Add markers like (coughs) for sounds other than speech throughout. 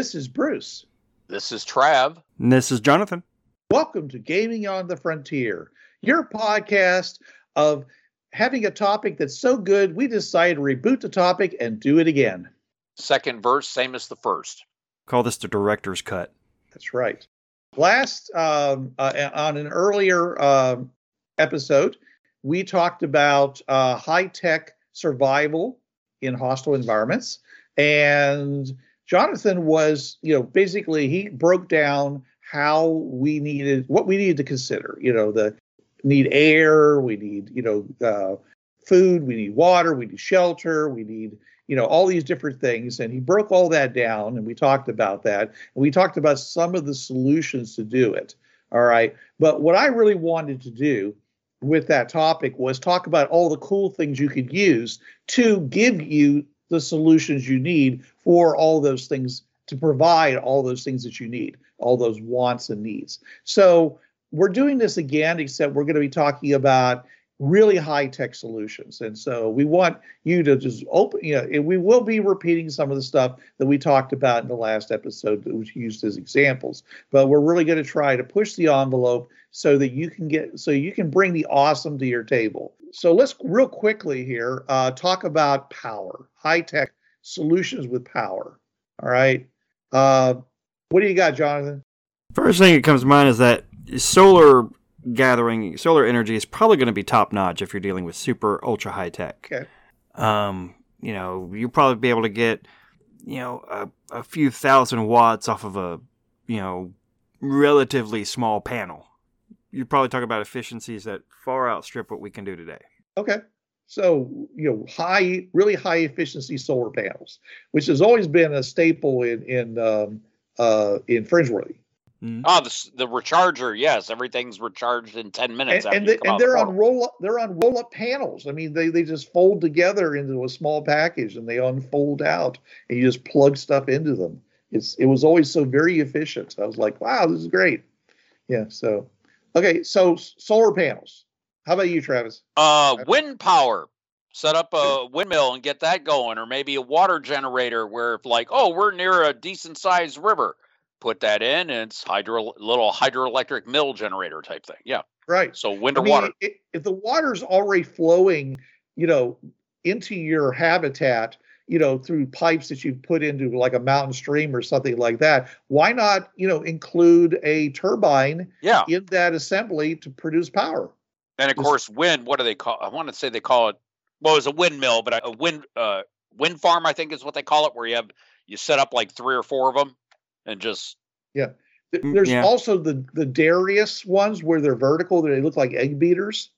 This is Bruce. This is Trav. And this is Jonathan. Welcome to Gaming on the Frontier, your podcast of having a topic that's so good we decide to reboot the topic and do it again. Second verse, same as the first. Call this the director's cut. That's right. Last um, uh, on an earlier um, episode, we talked about uh, high tech survival in hostile environments, and Jonathan was, you know, basically he broke down how we needed what we needed to consider. You know, the need air, we need, you know, uh, food, we need water, we need shelter, we need, you know, all these different things. And he broke all that down, and we talked about that. And we talked about some of the solutions to do it. All right. But what I really wanted to do with that topic was talk about all the cool things you could use to give you the solutions you need for all those things to provide all those things that you need, all those wants and needs. So we're doing this again, except we're going to be talking about really high tech solutions. And so we want you to just open, you know, we will be repeating some of the stuff that we talked about in the last episode that was used as examples. But we're really going to try to push the envelope so that you can get, so you can bring the awesome to your table. So let's real quickly here uh, talk about power, high tech solutions with power. All right. Uh, what do you got, Jonathan? First thing that comes to mind is that solar gathering, solar energy is probably going to be top notch if you're dealing with super ultra high tech. Okay. Um, you know, you'll probably be able to get, you know, a, a few thousand watts off of a, you know, relatively small panel. You're probably talking about efficiencies that far outstrip what we can do today. Okay. So, you know, high, really high efficiency solar panels, which has always been a staple in in um, uh, in Fringeworthy. Oh, the, the recharger, yes, everything's recharged in 10 minutes. And, after and, you and they're on roll up they're on roll up panels. I mean, they, they just fold together into a small package and they unfold out and you just plug stuff into them. It's it was always so very efficient. I was like, wow, this is great. Yeah. So, okay. So solar panels. How about you, Travis? Uh, wind power. Set up a windmill and get that going, or maybe a water generator where, if like, oh, we're near a decent sized river, put that in, and it's hydro little hydroelectric mill generator type thing. Yeah. Right. So wind I or mean, water. if the water's already flowing, you know, into your habitat, you know, through pipes that you put into like a mountain stream or something like that, why not, you know, include a turbine Yeah. in that assembly to produce power? And of Just- course, wind. What do they call? I want to say they call it. Well, it's a windmill, but a wind uh, wind farm, I think, is what they call it, where you have you set up like three or four of them, and just Th- Mm, There's yeah. also the the Darrieus ones where they're vertical, they look like egg beaters.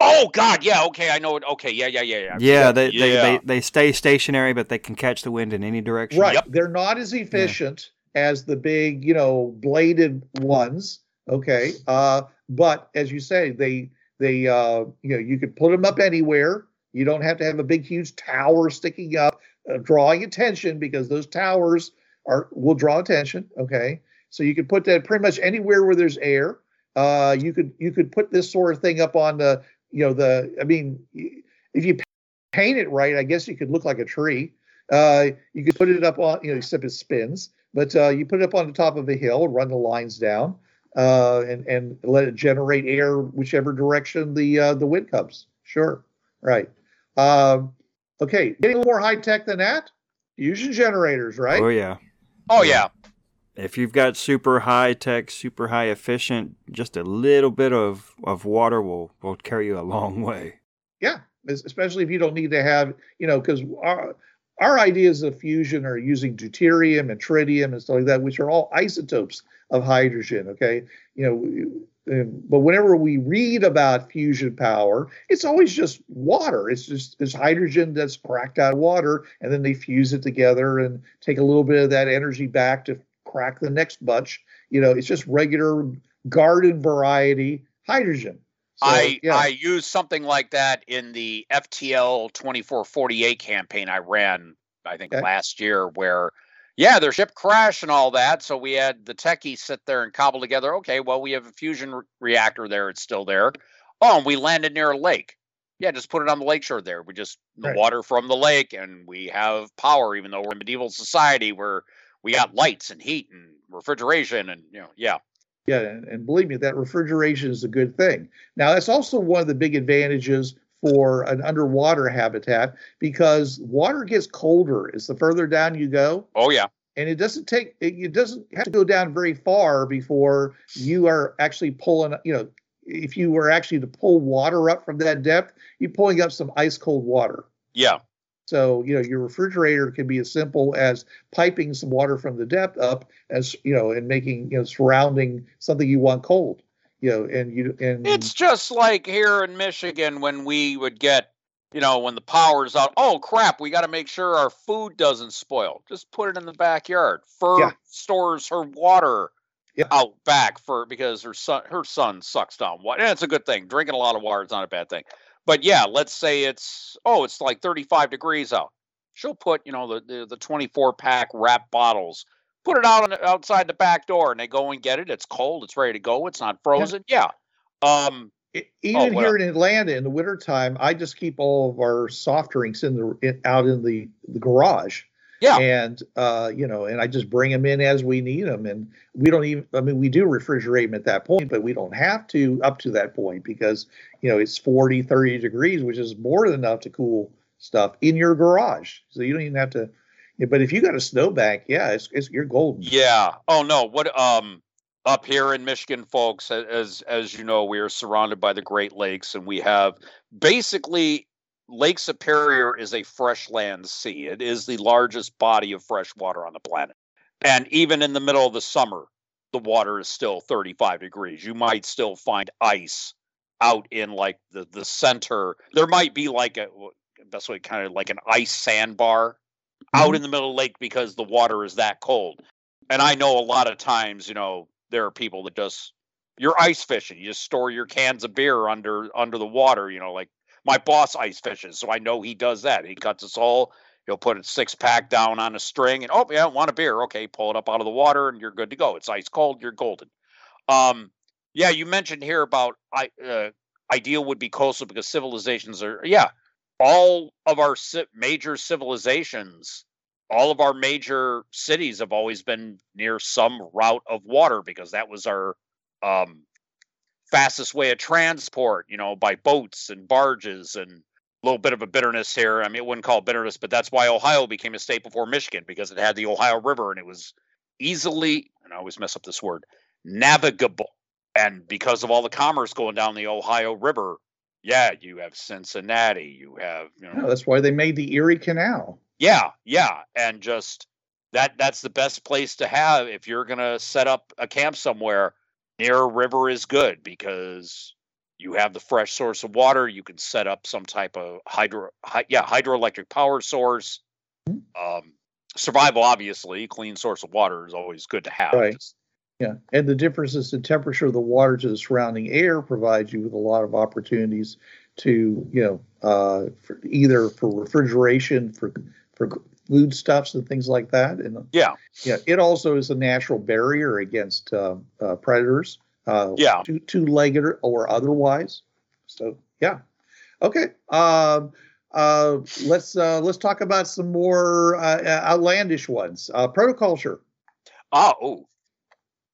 Oh god, yeah, okay, I know it. Okay, yeah, yeah, yeah, yeah. Yeah, they, They, Yeah. they they stay stationary, but they can catch the wind in any direction. Right. Yep. They're not as efficient as the big, you know, bladed ones. Okay. Uh, but as you say, they they uh, you know you could put them up anywhere. You don't have to have a big, huge tower sticking up, uh, drawing attention because those towers are will draw attention. Okay. So you could put that pretty much anywhere where there's air. Uh, you could you could put this sort of thing up on the you know the I mean if you paint it right, I guess you could look like a tree. Uh, you could put it up on, you know, except it spins, but uh, you put it up on the top of a hill, run the lines down, uh, and and let it generate air whichever direction the uh, the wind comes. Sure, right. Um, okay, getting a little more high tech than that. Fusion generators, right? Oh yeah. Oh yeah, If you've got super high tech, super high efficient, just a little bit of, of water will, will carry you a long way. Yeah, especially if you don't need to have, you know, because our our ideas of fusion are using deuterium and tritium and stuff like that, which are all isotopes of hydrogen. Okay, you know, but whenever we read about fusion power, it's always just water. It's just it's hydrogen that's cracked out of water, and then they fuse it together and take a little bit of that energy back to crack the next bunch. You know, it's just regular garden variety hydrogen. So, I yeah. I used something like that in the FTL 2448 campaign I ran I think okay. last year where yeah, their ship crashed and all that. So we had the techies sit there and cobble together. Okay, well, we have a fusion re- reactor there. It's still there. Oh, and we landed near a lake. Yeah, just put it on the lakeshore there. We just the water from the lake, and we have power. Even though we're in medieval society, where we got lights and heat and refrigeration, and you know, yeah. Yeah, and, and believe me, that refrigeration is a good thing. Now, that's also one of the big advantages for an underwater habitat because water gets colder as the further down you go. Oh yeah. And it doesn't take it, it doesn't have to go down very far before you are actually pulling, you know, if you were actually to pull water up from that depth, you're pulling up some ice cold water. Yeah. So, you know, your refrigerator can be as simple as piping some water from the depth up as, you know, and making, you know, surrounding something you want cold you know, and you and it's just like here in Michigan when we would get, you know, when the power's out. Oh crap, we got to make sure our food doesn't spoil. Just put it in the backyard. Fur yeah. stores her water yeah. out back for because her son her son sucks down water. And it's a good thing. Drinking a lot of water is not a bad thing. But yeah, let's say it's oh, it's like 35 degrees out. She'll put, you know, the the, the 24 pack wrap bottles put it out on the, outside the back door and they go and get it. It's cold. It's ready to go. It's not frozen. Yeah. yeah. Um, even oh, here in Atlanta in the wintertime, I just keep all of our soft drinks in the in, out in the, the garage. Yeah. And uh, you know, and I just bring them in as we need them, and we don't even. I mean, we do refrigerate them at that point, but we don't have to up to that point because you know it's 40, 30 degrees, which is more than enough to cool stuff in your garage. So you don't even have to but if you got a snowbank, yeah, it's, it's you're golden. Yeah. Oh no. What um up here in Michigan, folks, as as you know, we are surrounded by the Great Lakes, and we have basically Lake Superior is a freshland sea. It is the largest body of fresh water on the planet, and even in the middle of the summer, the water is still 35 degrees. You might still find ice out in like the the center. There might be like a best way kind of like an ice sandbar out mm-hmm. in the middle of the lake because the water is that cold. And I know a lot of times, you know, there are people that just you're ice fishing. You just store your cans of beer under under the water, you know, like my boss ice fishes, so I know he does that. He cuts us all. He'll put a six pack down on a string, and oh yeah, want a beer? Okay, pull it up out of the water, and you're good to go. It's ice cold. You're golden. Um, yeah, you mentioned here about I uh, ideal would be coastal because civilizations are yeah all of our major civilizations, all of our major cities have always been near some route of water because that was our um, fastest way of transport, you know, by boats and barges and a little bit of a bitterness here. I mean, it wouldn't call it bitterness, but that's why Ohio became a state before Michigan because it had the Ohio River and it was easily, and I always mess up this word, navigable. And because of all the commerce going down the Ohio River, yeah, you have Cincinnati. You have. You know, yeah, that's why they made the Erie Canal. Yeah, yeah, and just that that's the best place to have if you're gonna set up a camp somewhere. Near a river is good because you have the fresh source of water. You can set up some type of hydro, hy, yeah, hydroelectric power source. Mm-hmm. Um, survival, obviously, clean source of water is always good to have. Right. Just, yeah, and the differences in temperature of the water to the surrounding air provides you with a lot of opportunities to, you know, uh, for either for refrigeration, for for foodstuffs and things like that. And yeah, yeah, it also is a natural barrier against uh, uh, predators. Uh, yeah, two two legged or otherwise. So yeah, okay. Um, uh, let's uh, let's talk about some more uh, outlandish ones. Uh, protoculture. Oh,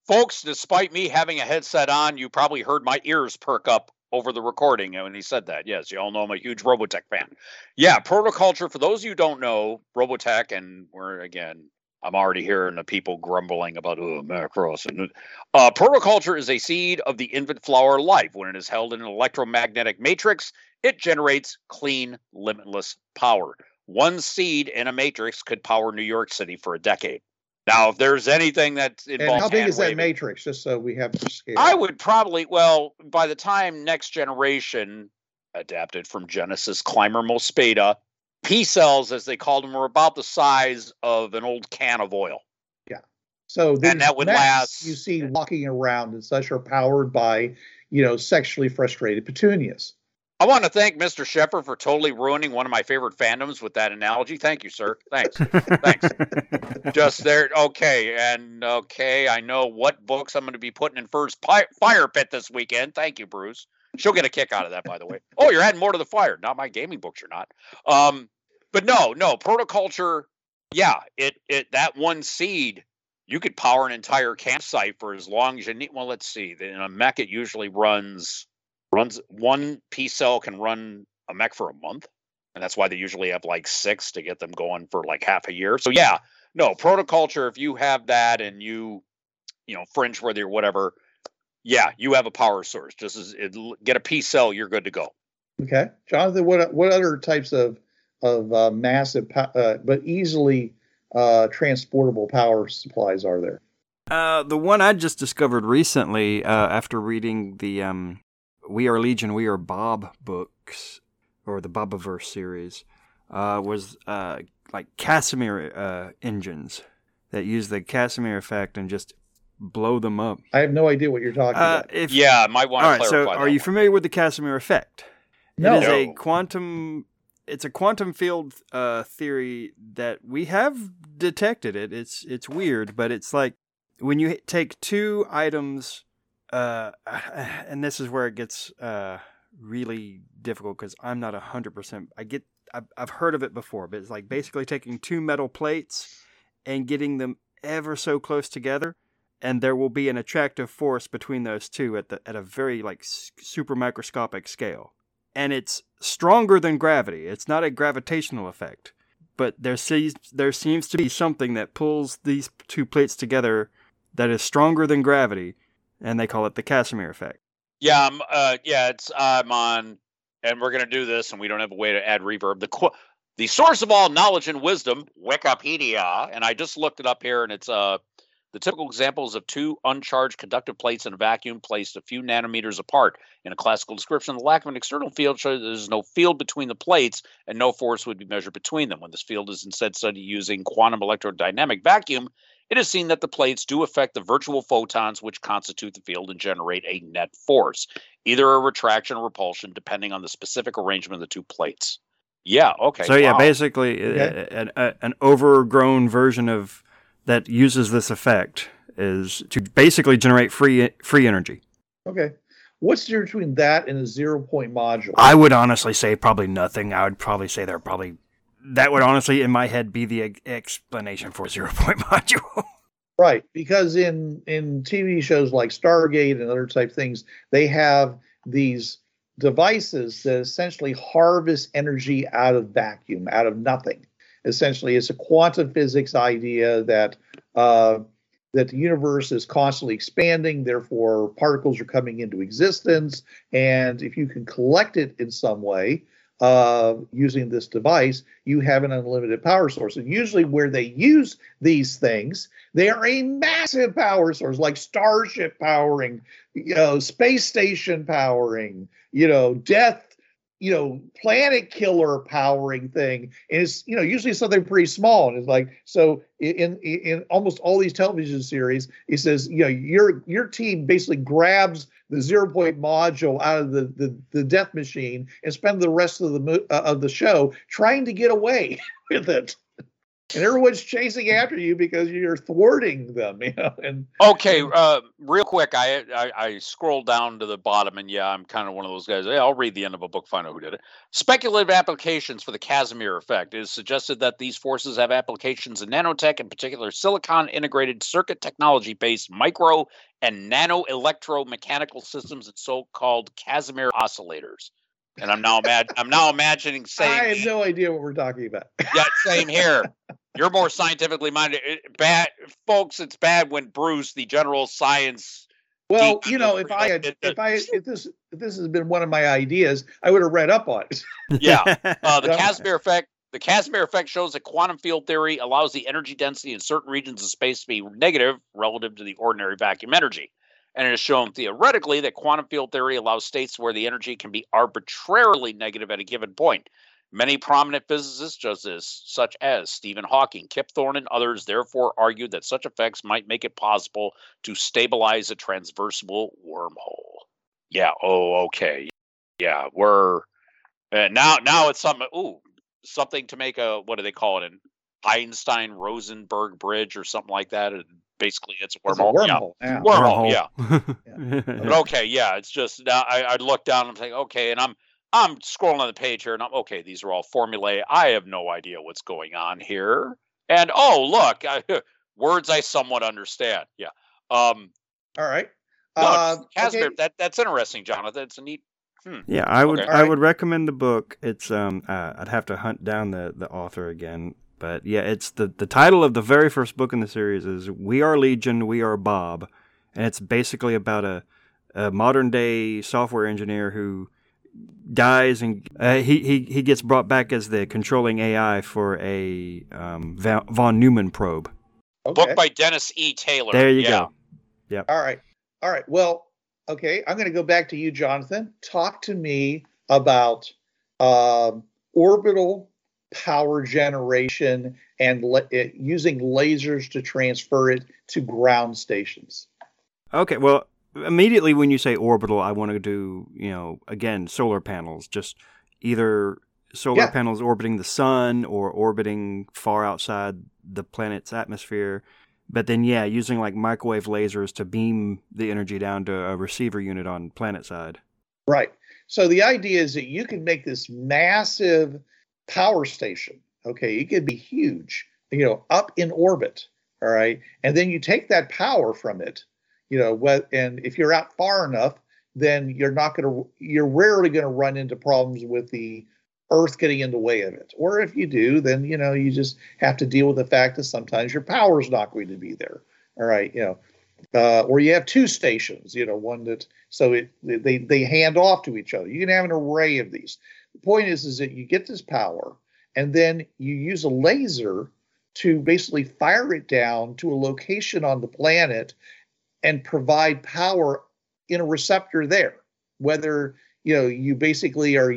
folks, despite me having a headset on, you probably heard my ears perk up over the recording when he said that. Yes, you all know I'm a huge Robotech fan. Yeah, protoculture, for those you who don't know, Robotech, and we're again, I'm already hearing the people grumbling about oh, Macross. And, uh, protoculture is a seed of the Invid flower life. When it is held in an electromagnetic matrix, it generates clean, limitless power. one seed in a matrix could power New York City for a decade. Now, if there's anything that's involved, And how big is that matrix? Just so we have scale. I would probably, well, by the time next generation adapted from Genesis Climber Mospada, P cells, as they called them, were about the size of an old can of oil. Yeah. So these that would last- You see walking around and such are powered by, you know, sexually frustrated petunias. I want to thank Mr. Shepard for totally ruining one of my favorite fandoms with that analogy. Thank you, sir. Thanks. Thanks. (laughs) Just there. Okay. And okay, I know what books I'm going to be putting in first pi- fire pit this weekend. Thank you, Bruce. She'll get a kick out of that, by the way. Oh, you're adding more to the fire. Not my gaming books, you're not. Um, but no, no, protoculture. Yeah, it it that one seed, you could power an entire campsite for as long as you need. Well, let's see. In a mech, it usually runs runs one P cell can run a mech for a month, and that's why they usually have like six to get them going for like half a year. So yeah, no protoculture. If you have that and you, you know, Fringeworthy or whatever, yeah, you have a power source. Just as it, get a P cell, you're good to go. Okay, Jonathan, what what other types of of uh, massive uh, but easily uh, transportable power supplies are there? Uh, the one I just discovered recently, uh, after reading the um, "We Are Legion, We Are Bob" books or the Bobiverse series, uh, was uh, like Casimir uh, engines that use the Casimir effect and just blow them up. I have no idea what you're talking Uh, about. if Yeah, might want to all right, clarify. so that are you one. familiar with the Casimir effect? No. It is a quantum. It's a quantum field uh, theory that we have detected. It. It's it's weird, but it's like when you take two items, uh, (sighs) and this is where it gets uh, really difficult because I'm not hundred percent. I get. I've, I've heard of it before, but it's like basically taking two metal plates and getting them ever so close together and there will be an attractive force between those two at the at a very like super microscopic scale and it's stronger than gravity it's not a gravitational effect but there seems there seems to be something that pulls these two plates together that is stronger than gravity and they call it the casimir effect Yeah, I'm, uh, yeah, it's I'm on, and we're gonna do this, and we don't have a way to add reverb. The qu- the source of all knowledge and wisdom, Wikipedia, and I just looked it up here, and it's uh the typical examples of two uncharged conductive plates in a vacuum placed a few nanometers apart. In a classical description, the lack of an external field shows there's no field between the plates, and no force would be measured between them. When this field is instead studied using quantum electrodynamic vacuum, it is seen that the plates do affect the virtual photons which constitute the field and generate a net force, either a retraction or repulsion, depending on the specific arrangement of the two plates. Yeah, okay. so yeah basically Okay. a- an, a, an overgrown version of that uses this effect is to basically generate free free energy Okay, what's the difference between that and a zero point module? I would honestly say probably nothing. I would probably say they're probably that would honestly in my head be the explanation for zero point (laughs) module. Right, because in in TV shows like Stargate and other type things, they have these devices that essentially harvest energy out of vacuum, out of nothing. Essentially, it's a quantum physics idea that uh, that the universe is constantly expanding, therefore particles are coming into existence, and if you can collect it in some way, uh, using this device, you have an unlimited power source. And usually, where they use these things, they are a massive power source, like Starship powering, you know, space station powering, you know, death, you know, planet killer powering thing. And it's, you know, usually something pretty small. And it's like, so in, in in almost all these television series, he says, you know, your your team basically grabs the zero point module out of the the, the death machine and spend the rest of the uh, of the show trying to get away (laughs) with it. And everyone's chasing after you because you're thwarting them, (laughs) you know. And Okay, uh, real quick, I, I I scrolled down to the bottom, and yeah, I'm kind of one of those guys. I'll read the end of a book, find out who did it. Speculative applications for the Casimir effect. Is suggested that these forces have applications in nanotech, in particular silicon integrated circuit technology based micro and nano electromechanical systems and so-called Casimir oscillators. And I'm now imag- I'm now imagining saying I have no idea what we're talking about. yeah, same here. (laughs) You're more scientifically minded. It- Bad folks, it's bad when Bruce, the general science. Well, you know, if I had, it- if I, if this, if this has been one of my ideas, I would have read up on it. (laughs) Yeah, Uh, the Casimir effect The Casimir effect shows that quantum field theory allows the energy density in certain regions of space to be negative relative to the ordinary vacuum energy. And it is shown theoretically that quantum field theory allows states where the energy can be arbitrarily negative at a given point. Many prominent physicists, such as Stephen Hawking, Kip Thorne, and others, therefore argued that such effects might make it possible to stabilize a transversable wormhole. Yeah. Oh, okay. Yeah, we're uh, now. Now it's something. Ooh, something to make a what do they call it? An Einstein Rosenberg bridge or something like that. And basically, it's a It's a wormhole. Yeah. wormhole. Yeah. Wormhole. Yeah. (laughs) (laughs) yeah. But okay, yeah, it's just now I, I look down and I'm saying, okay, and I'm I'm scrolling on the page here and I'm okay, these are all formulae. I have no idea what's going on here. And oh look, I, (laughs) words I somewhat understand. Yeah. Um All right. no, Uh, Casimir, okay. that that's interesting, Jonathan. It's a neat Yeah, I would Okay. I Alright. would recommend the book. It's um uh, I'd have to hunt down the the author again, but yeah, it's the the title of the very first book in the series is We Are Legion, We Are Bob, and it's basically about a a modern day software engineer who dies and uh, he, he he gets brought back as the controlling AI for a um, von Neumann probe. Okay. book by Dennis E. Taylor. There you yeah. go. Yeah. All right. All right. Well, okay. I'm going to go back to you, Jonathan. Talk to me about um, orbital power generation and le- uh, using lasers to transfer it to ground stations. Okay, well, immediately when you say orbital, I want to do, you know, again, solar panels, just either solar Yeah. panels orbiting the sun or orbiting far outside the planet's atmosphere. But then, yeah, using like microwave lasers to beam the energy down to a receiver unit on planet side. Right. So the idea is that you can make this massive power station. Okay, it could be huge, you know, up in orbit. All right, and then you take that power from it, you know, and if you're out far enough, then you're not going to, you're rarely going to run into problems with the Earth getting in the way of it. Or if you do, then you know you just have to deal with the fact that sometimes your power is not going to be there. All right, you know, uh, or you have two stations, you know, one that so it they they hand off to each other. You can have an array of these. The point is, is that you get this power, and then you use a laser to basically fire it down to a location on the planet and provide power in a receptor there. Whether you know you basically are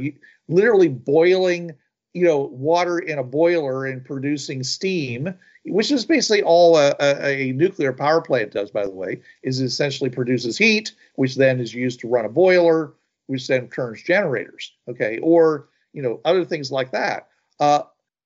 literally boiling you know water in a boiler and producing steam which is basically all a, a, a nuclear power plant does by the way is essentially produces heat which then is used to run a boiler which then turns generators okay or you know other things like that. Uh,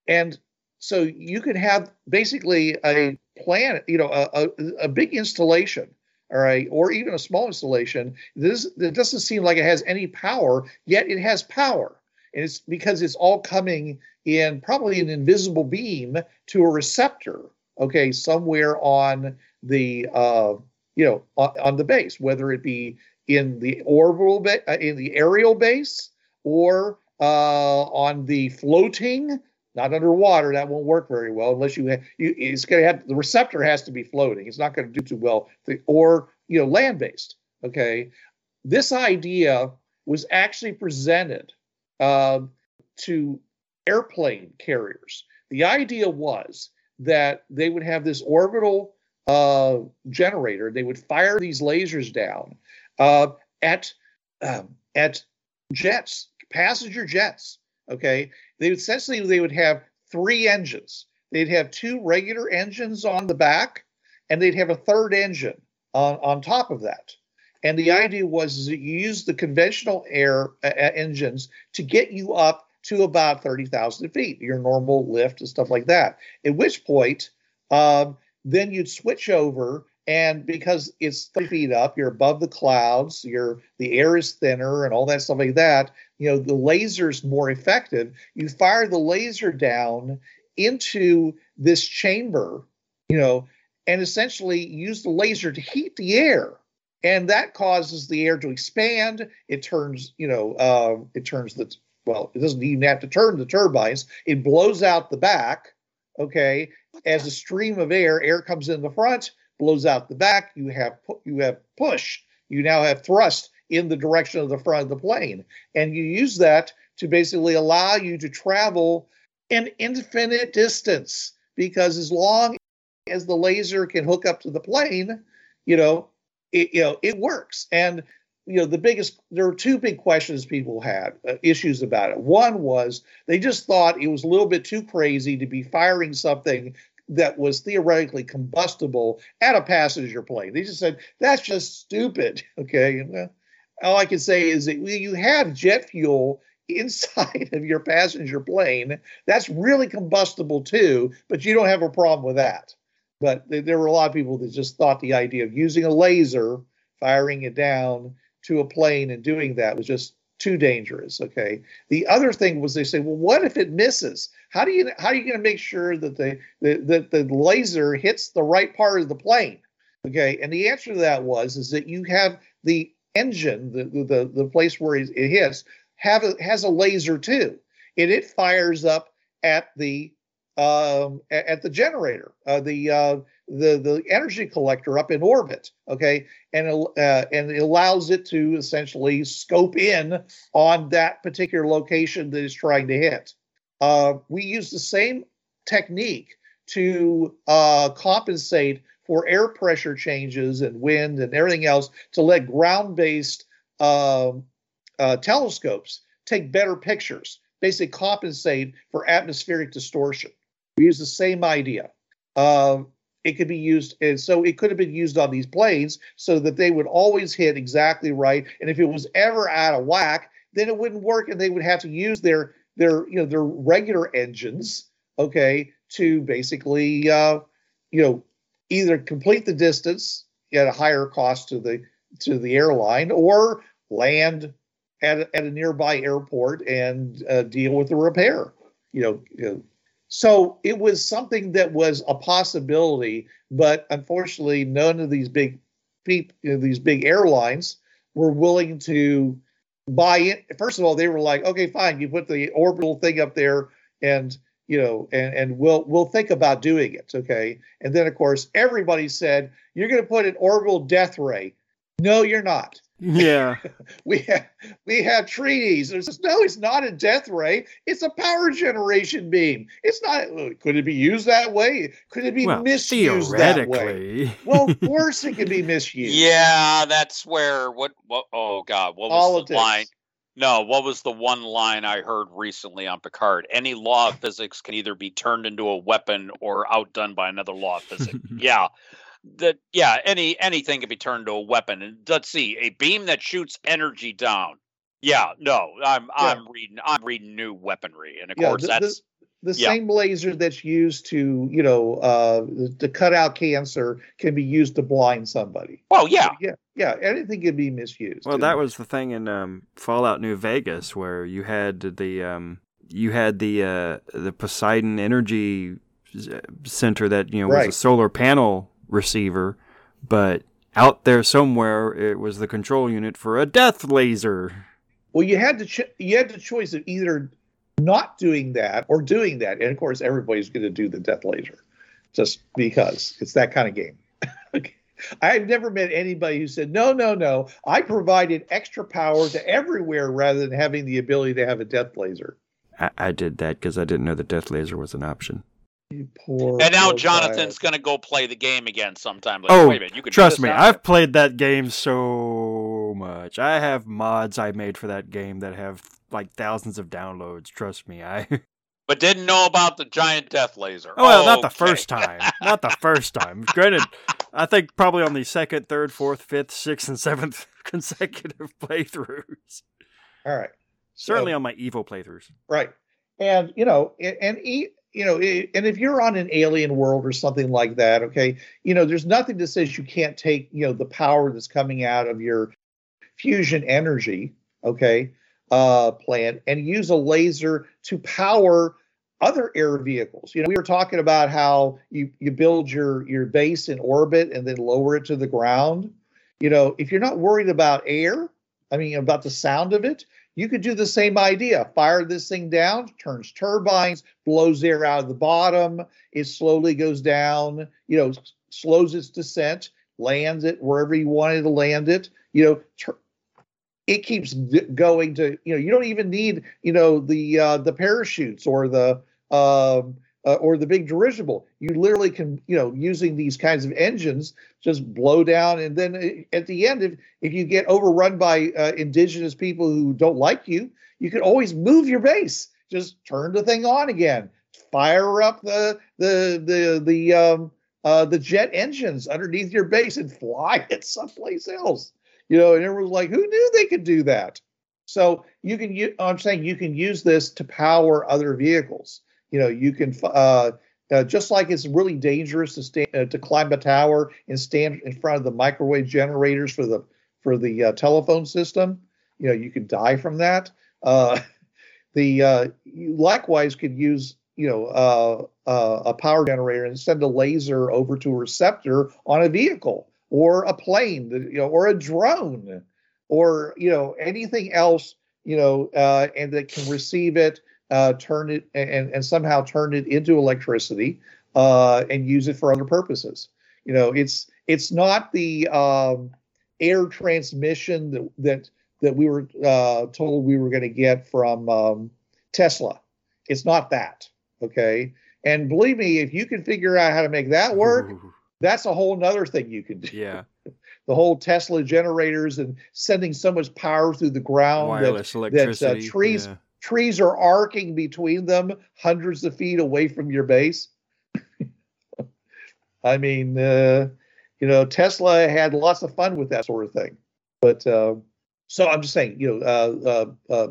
and so you can have basically a planet you know a, a, a big installation all right or even a small installation. This it doesn't seem like it has any power yet it has power. And it's because it's all coming in probably an invisible beam to a receptor okay somewhere on the uh, you know on, on the base whether it be in the orbital ba- uh, in the aerial base or uh, on the floating not underwater that won't work very well unless you have you it's going to have the receptor has to be floating it's not going to do too well The- or you know land based okay this idea was actually presented uh, to airplane carriers. The idea was that they would have this orbital uh, generator. They would fire these lasers down uh, at um, at jets, passenger jets. Okay, they would essentially they would have three engines. They'd have two regular engines on the back, and they'd have a third engine on on top of that. And the idea was that you use the conventional air uh, uh, engines to get you up to about 30,000 feet, your normal lift and stuff like that. At which point, um, then you'd switch over, and because it's 30 feet up, you're above the clouds, you're the air is thinner, and all that stuff like that. You know, the laser's more effective. You fire the laser down into this chamber, you know, and essentially use the laser to heat the air and that causes the air to expand. It turns, you know, uh, it turns the well, it doesn't even have to turn the turbines. It blows out the back. Okay, as a stream of air, air comes in the front, blows out the back. You have pu- you have push. You now have thrust in the direction of the front of the plane, and you use that to basically allow you to travel an infinite distance because as long as the laser can hook up to the plane, you know, it you know it works. And you know the biggest there were two big questions people had uh, issues about it. One was they just thought it was a little bit too crazy to be firing something that was theoretically combustible at a passenger plane. They just said that's just stupid. (laughs) Okay, all I can say is that you have jet fuel inside (laughs) of your passenger plane. That's really combustible too, but you don't have a problem with that. But there were a lot of people that just thought the idea of using a laser, firing it down to a plane and doing that was just too dangerous. Okay. The other thing was they say, well, what if it misses? How do you how are you going to make sure that the, the that the laser hits the right part of the plane? Okay. And the answer to that was is that you have the engine, the the the place where it hits, have a, has a laser too, and it fires up at the um, at the generator, uh, the uh, the the energy collector up in orbit. Okay, and uh, and it allows it to essentially scope in on that particular location that it's trying to hit. Uh, we use the same technique to uh, compensate for air pressure changes and wind and everything else to let ground-based um, uh, telescopes take better pictures, basically compensate for atmospheric distortion. We use the same idea. Uh, it could be used, and so it could have been used on these planes so that they would always hit exactly right. And if it was ever out of whack, then it wouldn't work, and they would have to use their their you know their regular engines, okay, to basically uh, you know either complete the distance at a higher cost to the to the airline or land at a, at a nearby airport and uh, deal with the repair. You know, you know, so it was something that was a possibility, but unfortunately, none of these big you know, these big airlines were willing to buy it. First of all, they were like, "Okay, fine, you put the orbital thing up there, and you know, and and we'll we'll think about doing it." Okay, and then of course everybody said, "You're going to put an orbital death ray." No, you're not. Yeah. (laughs) we have we have treaties. There's no, it's not a death ray. It's a power generation beam. It's not. Could it be used that way? Could it be well, misused that way? Well, of (laughs) course it could be misused. Yeah, that's where what what. Oh God, what was Politics. the line? No, what was the one line I heard recently on Picard? Any law of physics can either be turned into a weapon or outdone by another law of physics. (laughs) yeah that yeah, any anything can be turned to a weapon. And let's see, a beam that shoots energy down. Yeah, no, I'm yeah. I'm reading I'm reading new weaponry, and of yeah, course the, that's the, the yeah. same laser that's used to you know uh, to cut out cancer can be used to blind somebody. Oh yeah, yeah, yeah. Anything can be misused. Well, that was the thing in um, Fallout New Vegas where you had the um, you had the uh, the Poseidon Energy Center that you know was a solar panel receiver, but out there somewhere it was the control unit for a death laser. Well, you had to ch- you had the choice of either not doing that or doing that, and of course everybody's going to do the death laser, just because it's that kind of game. (laughs) I've never met anybody who said, no, no, no, I provided extra power to everywhere rather than having the ability to have a death laser. I, I did that because I didn't know the death laser was an option. You poor. And now Jonathan's going to go play the game again sometime. Like, oh, wait a minute, you can trust me. I've played that game so much. I have mods I made for that game that have like thousands of downloads. Trust me, I. (laughs) But didn't know about the giant death laser. Oh, well, okay. not the first time. not the first time. Granted, I think probably on the second, third, fourth, fifth, sixth, and seventh (laughs) consecutive playthroughs. All right. Certainly so, on my Evo playthroughs. Right. And you know, and you know, and if you're on an alien world or something like that, okay, you know, there's nothing that says you can't take, you know, the power that's coming out of your fusion energy, okay, uh, plant and use a laser to power other air vehicles. You know, we were talking about how you you build your your base in orbit and then lower it to the ground. You know, if you're not worried about air, I mean about the sound of it, you could do the same idea. Fire this thing down, turns turbines, blows air out of the bottom. It slowly goes down, you know, slows its descent, lands it wherever you wanted to land it. You know, ter- it keeps going to, you know, you don't even need, you know, the uh, the parachutes or the um, uh, or the big dirigible. You literally can, you know, using these kinds of engines, just blow down, and then uh, at the end, if if you get overrun by uh, indigenous people who don't like you, you can always move your base. Just turn the thing on again, fire up the the the the um, uh, the jet engines underneath your base, and fly (laughs) it someplace else. You know, and everyone's like, who knew they could do that? So you can. I'm saying you can use this to power other vehicles. You know, you can uh, uh, just like it's really dangerous to stand uh, to climb a tower and stand in front of the microwave generators for the for the uh, telephone system. You know, you could die from that. Uh, (laughs) the uh, you likewise could use you know uh, a power generator and send a laser over to a receptor on a vehicle or a plane, you know, or a drone, or you know anything else, you know, and that can receive it, uh, turn it, and and somehow turn it into electricity uh, and use it for other purposes. You know, it's it's not the um, air transmission that that that we were uh, told we were going to get from um, Tesla. It's not that. Okay. And believe me, if you can figure out how to make that work, Ooh, that's a whole nother thing you can do. yeah. (laughs) The whole Tesla generators and sending so much power through the ground that Wireless electricity. trees- yeah. Trees are arcing between them hundreds of feet away from your base. (laughs) I mean, uh, you know, Tesla had lots of fun with that sort of thing. But uh, so I'm just saying, you know, uh, uh, uh,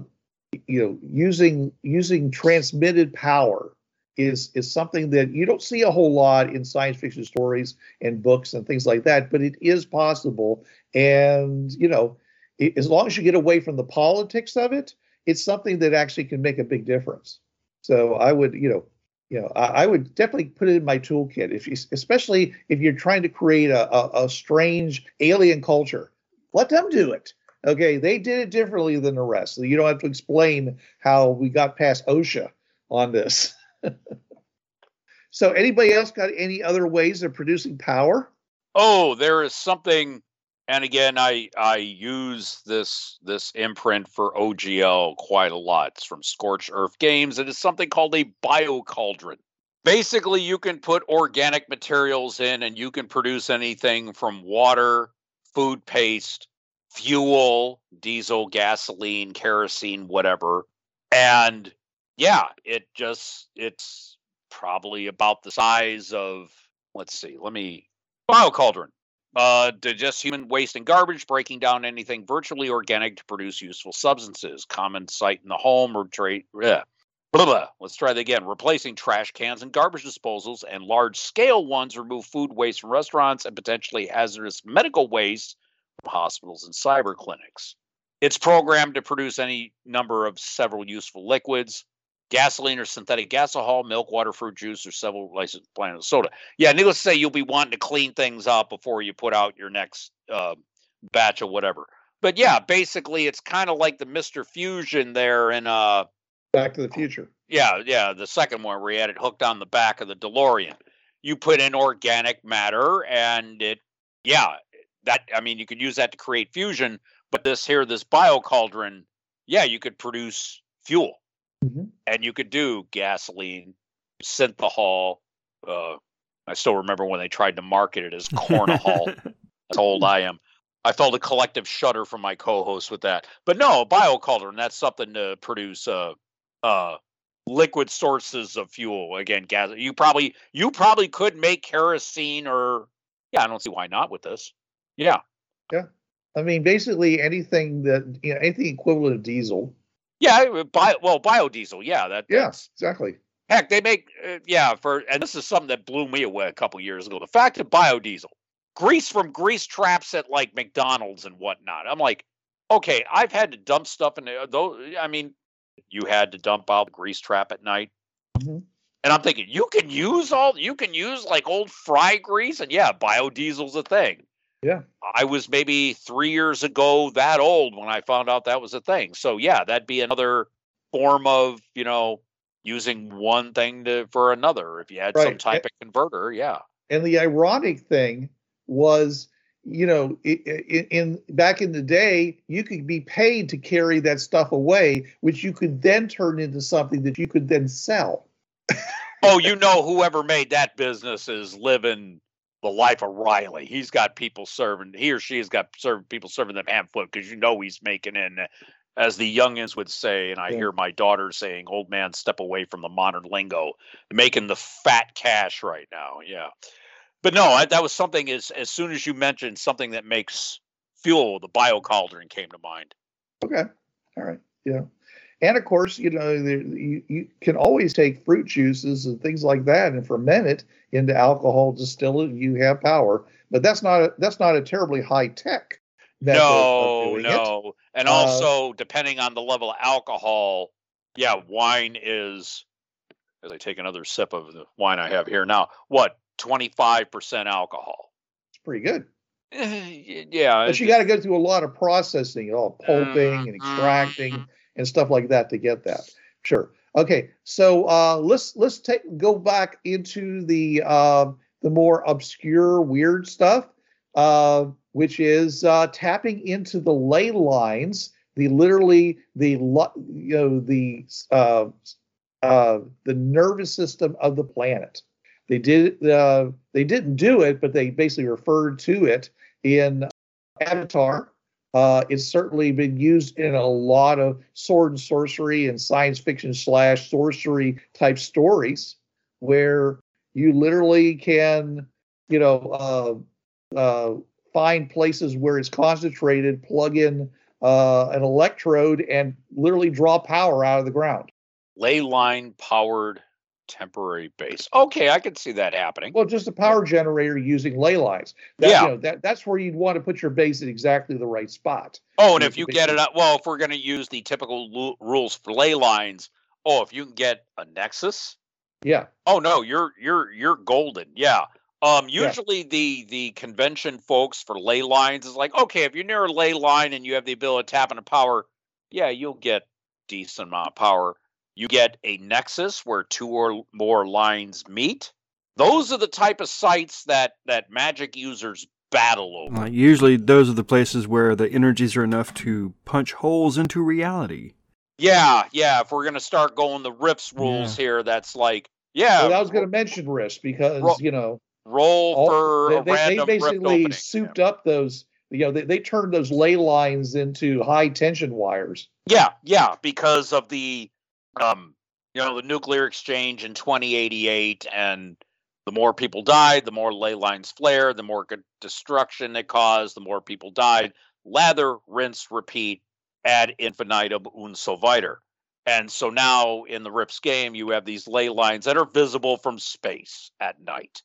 you know, using using transmitted power is is something that you don't see a whole lot in science fiction stories and books and things like that, but it is possible. And you know, i as long as you get away from the politics of it, it's something that actually can make a big difference. So I would, you know, you know, I, I would definitely put it in my toolkit if you, especially if you're trying to create a, a, a strange alien culture. Let them do it. Okay, they did it differently than the rest. So you don't have to explain how we got past OSHA on this. (laughs) so anybody else got any other ways of producing power? Oh, there is something, and again, I I use this this imprint for OGL quite a lot. It's from Scorched Earth Games. It is something called a bio cauldron. Basically, you can put organic materials in, and you can produce anything from water, food paste, fuel, diesel, gasoline, kerosene, whatever. And yeah, it just it's probably about the size of let's see, let me biocauldron. Uh, digest human waste and garbage, breaking down anything virtually organic to produce useful substances. Common site in the home or trade. Blah, blah. Let's try that again. Replacing trash cans and garbage disposals and large scale ones remove food waste from restaurants and potentially hazardous medical waste from hospitals and cyber clinics. It's programmed to produce any number of several useful liquids gasoline or synthetic gasohol, milk, water, fruit juice, or several licensed of soda. Yeah, needless to say, you'll be wanting to clean things up before you put out your next uh, batch of whatever. But yeah, basically, it's kind of like the Mister Fusion there, in uh, Back to the Future. yeah, yeah, the second one where he had it hooked on the back of the DeLorean. You put in organic matter, and it, yeah, that I mean, you could use that to create fusion. But this here, this bio cauldron, yeah, you could produce fuel Mhm. and you could do gasoline, synthahol. Uh, I still remember when they tried to market it as cornahol. (laughs) That's how old I am. I felt a collective shudder from my co-host with that. But no, biocauldron, that's something to produce uh uh liquid sources of fuel. Again, gas you probably you probably could make kerosene or yeah, I don't see why not with this. Yeah. Yeah. I mean, basically anything that you know, anything equivalent of diesel. Yeah, bio, well, biodiesel. Yeah, that that's- exactly. Heck, they make uh, yeah for and this is something that blew me away a couple years ago. The fact of biodiesel, grease from grease traps at like McDonald's and whatnot. I'm like, okay, I've had to dump stuff in there. Though I mean, you had to dump out the grease trap at night, Mhm. and I'm thinking you can use all you can use like old fry grease, and yeah, biodiesel's a thing. Yeah. I was maybe three years ago that old when I found out that was a thing. So yeah, that'd be another form of you know using one thing to for another. If you had some Right. type of converter, yeah. And the ironic thing was, you know, i- i- in, back in the day, you could be paid to carry that stuff away, which you could then turn into something that you could then sell. oh, you know, whoever made that business is living the life of Riley. He's got people serving. He or she has got serving people serving them ham foot because you know he's making in, as the youngins would say, and I Yeah. hear my daughter saying, "Old man, step away from the modern lingo." Making the fat cash right now. Yeah, but no, I, that was something. As as soon as you mentioned something that makes fuel, the bio cauldron came to mind. Okay. All right. Yeah. And of course, you know, you, you can always take fruit juices and things like that and ferment it into alcohol, distill it, you have power. But that's not a, that's not a terribly high tech. of No, it. no. And Uh, also, depending on the level of alcohol, yeah, wine is, as I take another sip of the wine I have here now, what, 25% alcohol? It's pretty good. Eh, yeah. But you got to go through a lot of processing, all pulping and extracting Mhm. And stuff like that to get that. Sure. Okay. So uh, let's let's take go back into the uh, the more obscure, weird stuff, uh, which is uh, tapping into the ley lines, the literally the you know the uh, uh, the nervous system of the planet. They did they didn't do it, but they basically referred to it in Avatar. Uh, it's certainly been used in a lot of sword and sorcery and science fiction slash sorcery type stories, where you literally can, you know, uh, uh, find places where it's concentrated, plug in uh, an electrode, and literally draw power out of the ground. ley line powered temporary base. Okay, I could see that happening. Well, just a power generator using ley lines. That, Yeah. you know, that that's where you'd want to put your base in exactly the right spot. Oh, and if you get it out, well, if we're going to use the typical rules for ley lines, oh, if you can get a nexus, Yeah. Oh no, you're you're you're golden. Yeah. Um Yeah. usually the the convention folks for ley lines is like, okay, if you're near a ley line and you have the ability to tap into power, yeah, you'll get decent amount of power. You get a nexus where two or more lines meet. Those are the type of sites that that magic users battle over. Uh, usually, those are the places where the energies are enough to punch holes into reality. Yeah, yeah. If we're gonna start going the Rifts rules here, that's like, yeah, Well, I was going to mention Rifts because Ro- you know roll all- for they, a they, they random rift basically opening. souped up those. You know, they, they turned those ley lines into high tension wires. Yeah, yeah, because of the um you know, the nuclear exchange in 2088 and the more people died, the more ley lines flared, the more destruction it caused, the more people died. Lather, rinse, repeat, ad infinitum und so weiter. And so now in the Rifts game, you have these ley lines that are visible from space at night.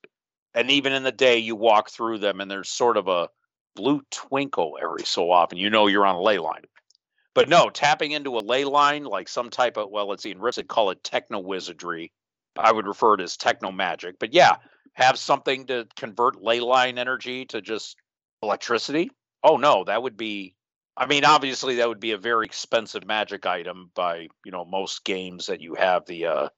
And even in the day, you walk through them and there's sort of a blue twinkle every so often. You know you're on a ley line. But no, tapping into a ley line, like some type of, well, let's see, in Rifts, they'd call it techno wizardry. I would refer to it as techno magic. But yeah, have something to convert ley line energy to just electricity. Oh no, that would be I mean, obviously that would be a very expensive magic item by, you know, most games that you have the uh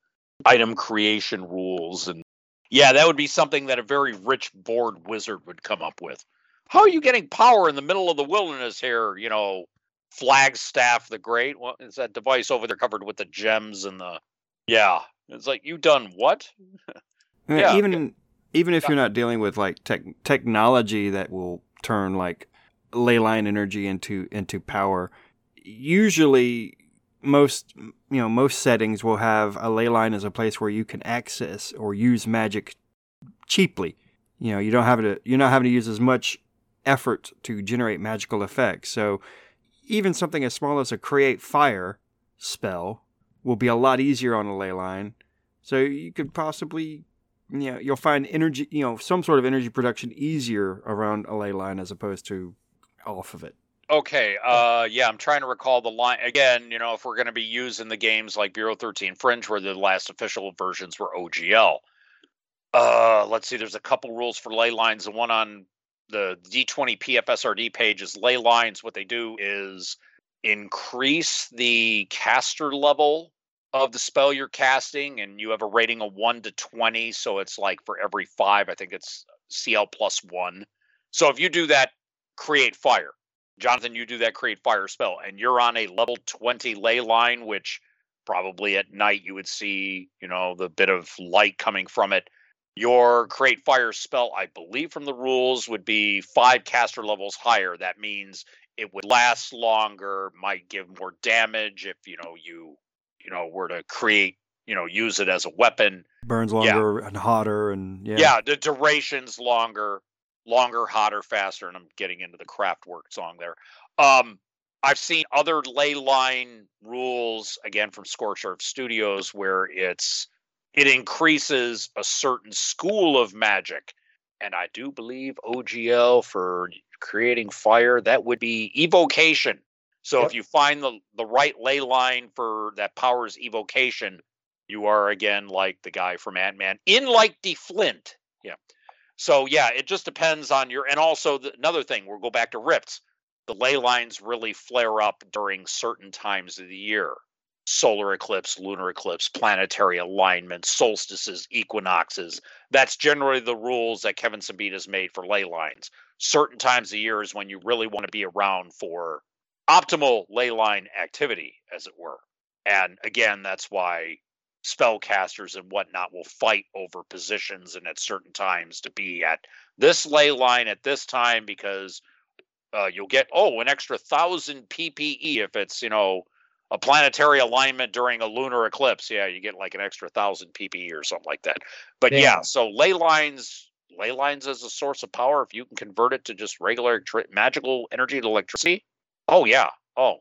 item creation rules and yeah, that would be something that a very rich board wizard would come up with. How are you getting power in the middle of the wilderness here, you know, Flagstaff the Great? What is that device over there covered with the gems and the Yeah. It's like you done what? Uh, (laughs) Yeah, even even if you're not dealing with like tech, technology that will turn like ley line energy into into power, usually most you know most settings will have a ley line as a place where you can access or use magic cheaply. You know, you don't have to you're not having to use as much effort to generate magical effects. So even something as small as a create fire spell will be a lot easier on a ley line. So you could possibly you know, you'll find energy, you know, some sort of energy production easier around a ley line as opposed to off of it. Okay, uh yeah, I'm trying to recall the line again, you know, if we're going to be using the games like Bureau 13 Fringe where the last official versions were OGL. Uh let's see there's a couple rules for ley lines. The one on the D20 PFSRD page is ley lines what they do is increase the caster level of the spell you're casting and you have a rating of 1 to 20 so it's like for every 5 I think it's CL plus 1. So if you do that create fire Jonathan, you do that create fire spell, and you're on a level 20 ley line, which probably at night you would see, you know, the bit of light coming from it. Your create fire spell, I believe from the rules, would be five caster levels higher. That means it would last longer, might give more damage if you know you you know were to create you know use it as a weapon. Burns Yeah. longer and hotter, and yeah. Yeah, the duration's longer, longer, hotter, faster, and I'm getting into the Kraftwerk song there. Um, I've seen other ley line rules again from Scorch Earth Studios where it's it increases a certain school of magic, and I do believe OGL for creating fire that would be evocation. So Yep. if you find the the right ley line for that powers evocation, you are again like the guy from Ant Man in like the Flint. Yeah. So yeah, it just depends on your and also the, another thing. We'll go back to Rifts. The ley lines really flare up during certain times of the year. Solar eclipse, lunar eclipse, planetary alignment, solstices, equinoxes. That's generally the rules that Kevin Siembieda has made for ley lines. Certain times of year is when you really want to be around for optimal ley line activity, as it were. And again, that's why spellcasters and whatnot will fight over positions and at certain times to be at this ley line at this time because uh, you'll get oh an extra thousand PPE if it's you know a planetary alignment during a lunar eclipse. Yeah, you get like an extra thousand PPE or something like that. But yeah, Yeah. so ley lines ley lines as a source of power if you can convert it to just regular electri- magical energy to electricity. Oh yeah. Oh.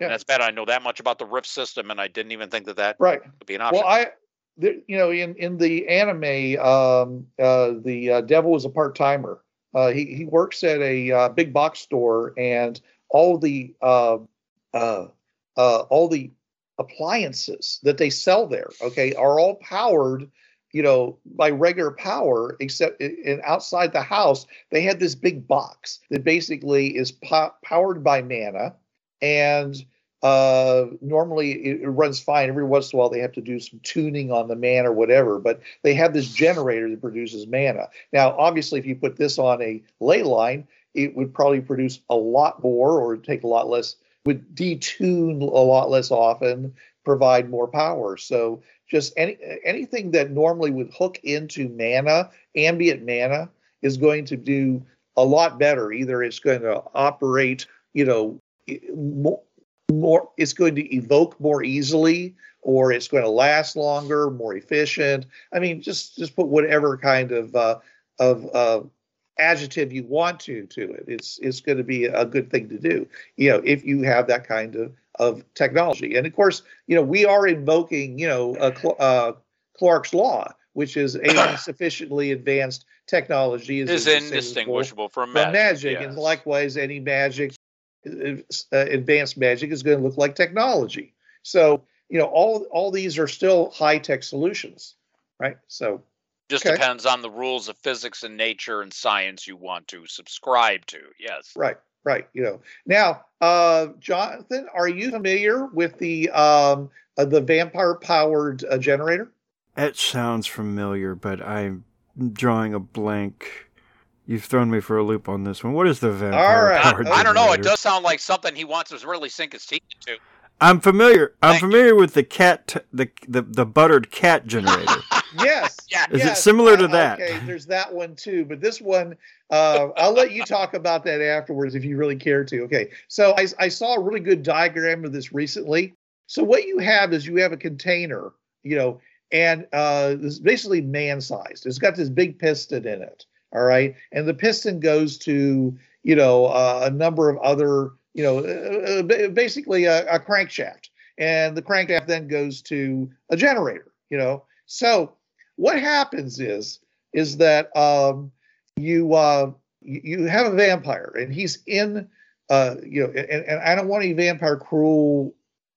Yeah. That's bad. I know that much about the Rift system, and I didn't even think that that Right. would be an option. Well, I, you know, in in the anime, um, uh, the uh, devil is a part timer. Uh, he he works at a uh, big box store, and all the uh, all the appliances that they sell there, okay, are all powered, you know, by regular power. Except in outside the house, they had this big box that basically is po- powered by mana, and uh normally it, it runs fine every once in a while they have to do some tuning on the man or whatever but they have this generator that produces mana now obviously if you put this on a ley line it would probably produce a lot more or take a lot less would detune a lot less often provide more power. So just any anything that normally would hook into mana ambient mana is going to do a lot better. Either it's going to operate you know more more it's going to evoke more easily or it's going to last longer more efficient. I mean just just put whatever kind of uh of uh adjective you want to to it it's it's going to be a good thing to do you know if you have that kind of of technology. And of course you know we are invoking you know uh, Cl- uh Clarke's law which is a (coughs) sufficiently advanced technology is indistinguishable indistinguishable from from magic. magic, and likewise any magic uh, advanced magic is going to look like technology. So you know all all these are still high tech solutions right? So just okay. depends on the rules of physics and nature and science you want to subscribe to. Yes. right right you know now uh jonathan are you familiar with the um uh, the vampire powered uh, generator It sounds familiar, but I'm drawing a blank. You've thrown me for a loop on this one. What is the vampire right, powered okay. I don't know. It does sound like something he wants to really sink his teeth into. I'm familiar. I'm Thank you. familiar with the cat, the, the the buttered cat generator. (laughs) yes (laughs) Yeah. Is it Yes, similar to uh, that? Okay, there's that one too, but this one, uh, I'll let you talk about that afterwards if you really care to. Okay, so I, I saw a really good diagram of this recently. So what you have is you have a container, you know, and uh, this is basically man-sized. It's got this big piston in it. All right, and the piston goes to you know uh, a number of other you know uh, uh, basically a, a crankshaft, and the crankshaft then goes to a generator. You know, so what happens is is that um, you uh, you have a vampire and he's in uh, you know and, and I don't want any vampire cruel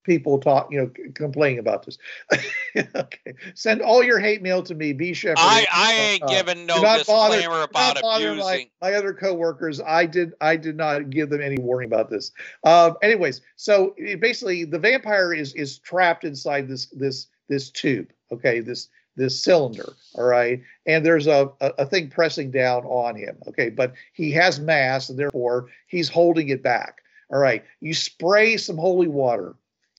people talk you know c- complaining about this. (laughs) okay, send all your hate mail to me, B Shepherd. I, I ain't Uh, giving no bother- disclaimer do about bother my, abusing. my other coworkers. I did I did not give them any warning about this. Um, anyways, so it- basically the vampire is is trapped inside this this this tube. Okay, this this cylinder. All right, and there's a, a a thing pressing down on him. Okay, but he has mass, and therefore he's holding it back. All right, you spray some holy water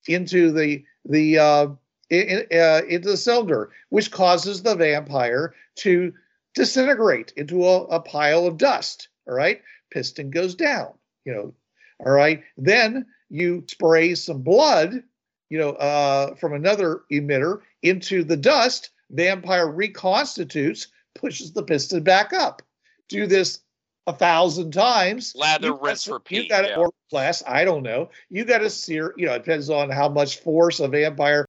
into the the uh, in, uh, into the cylinder, which causes the vampire to disintegrate into a, a pile of dust. All right, piston goes down. You know, all right. Then you spray some blood, you know, uh, from another emitter into the dust. Vampire reconstitutes, pushes the piston back up. Do this a thousand times. Lather, rinse, to- repeat. You got yeah. or less. I don't know. You got to sear. You know, it depends on how much force a vampire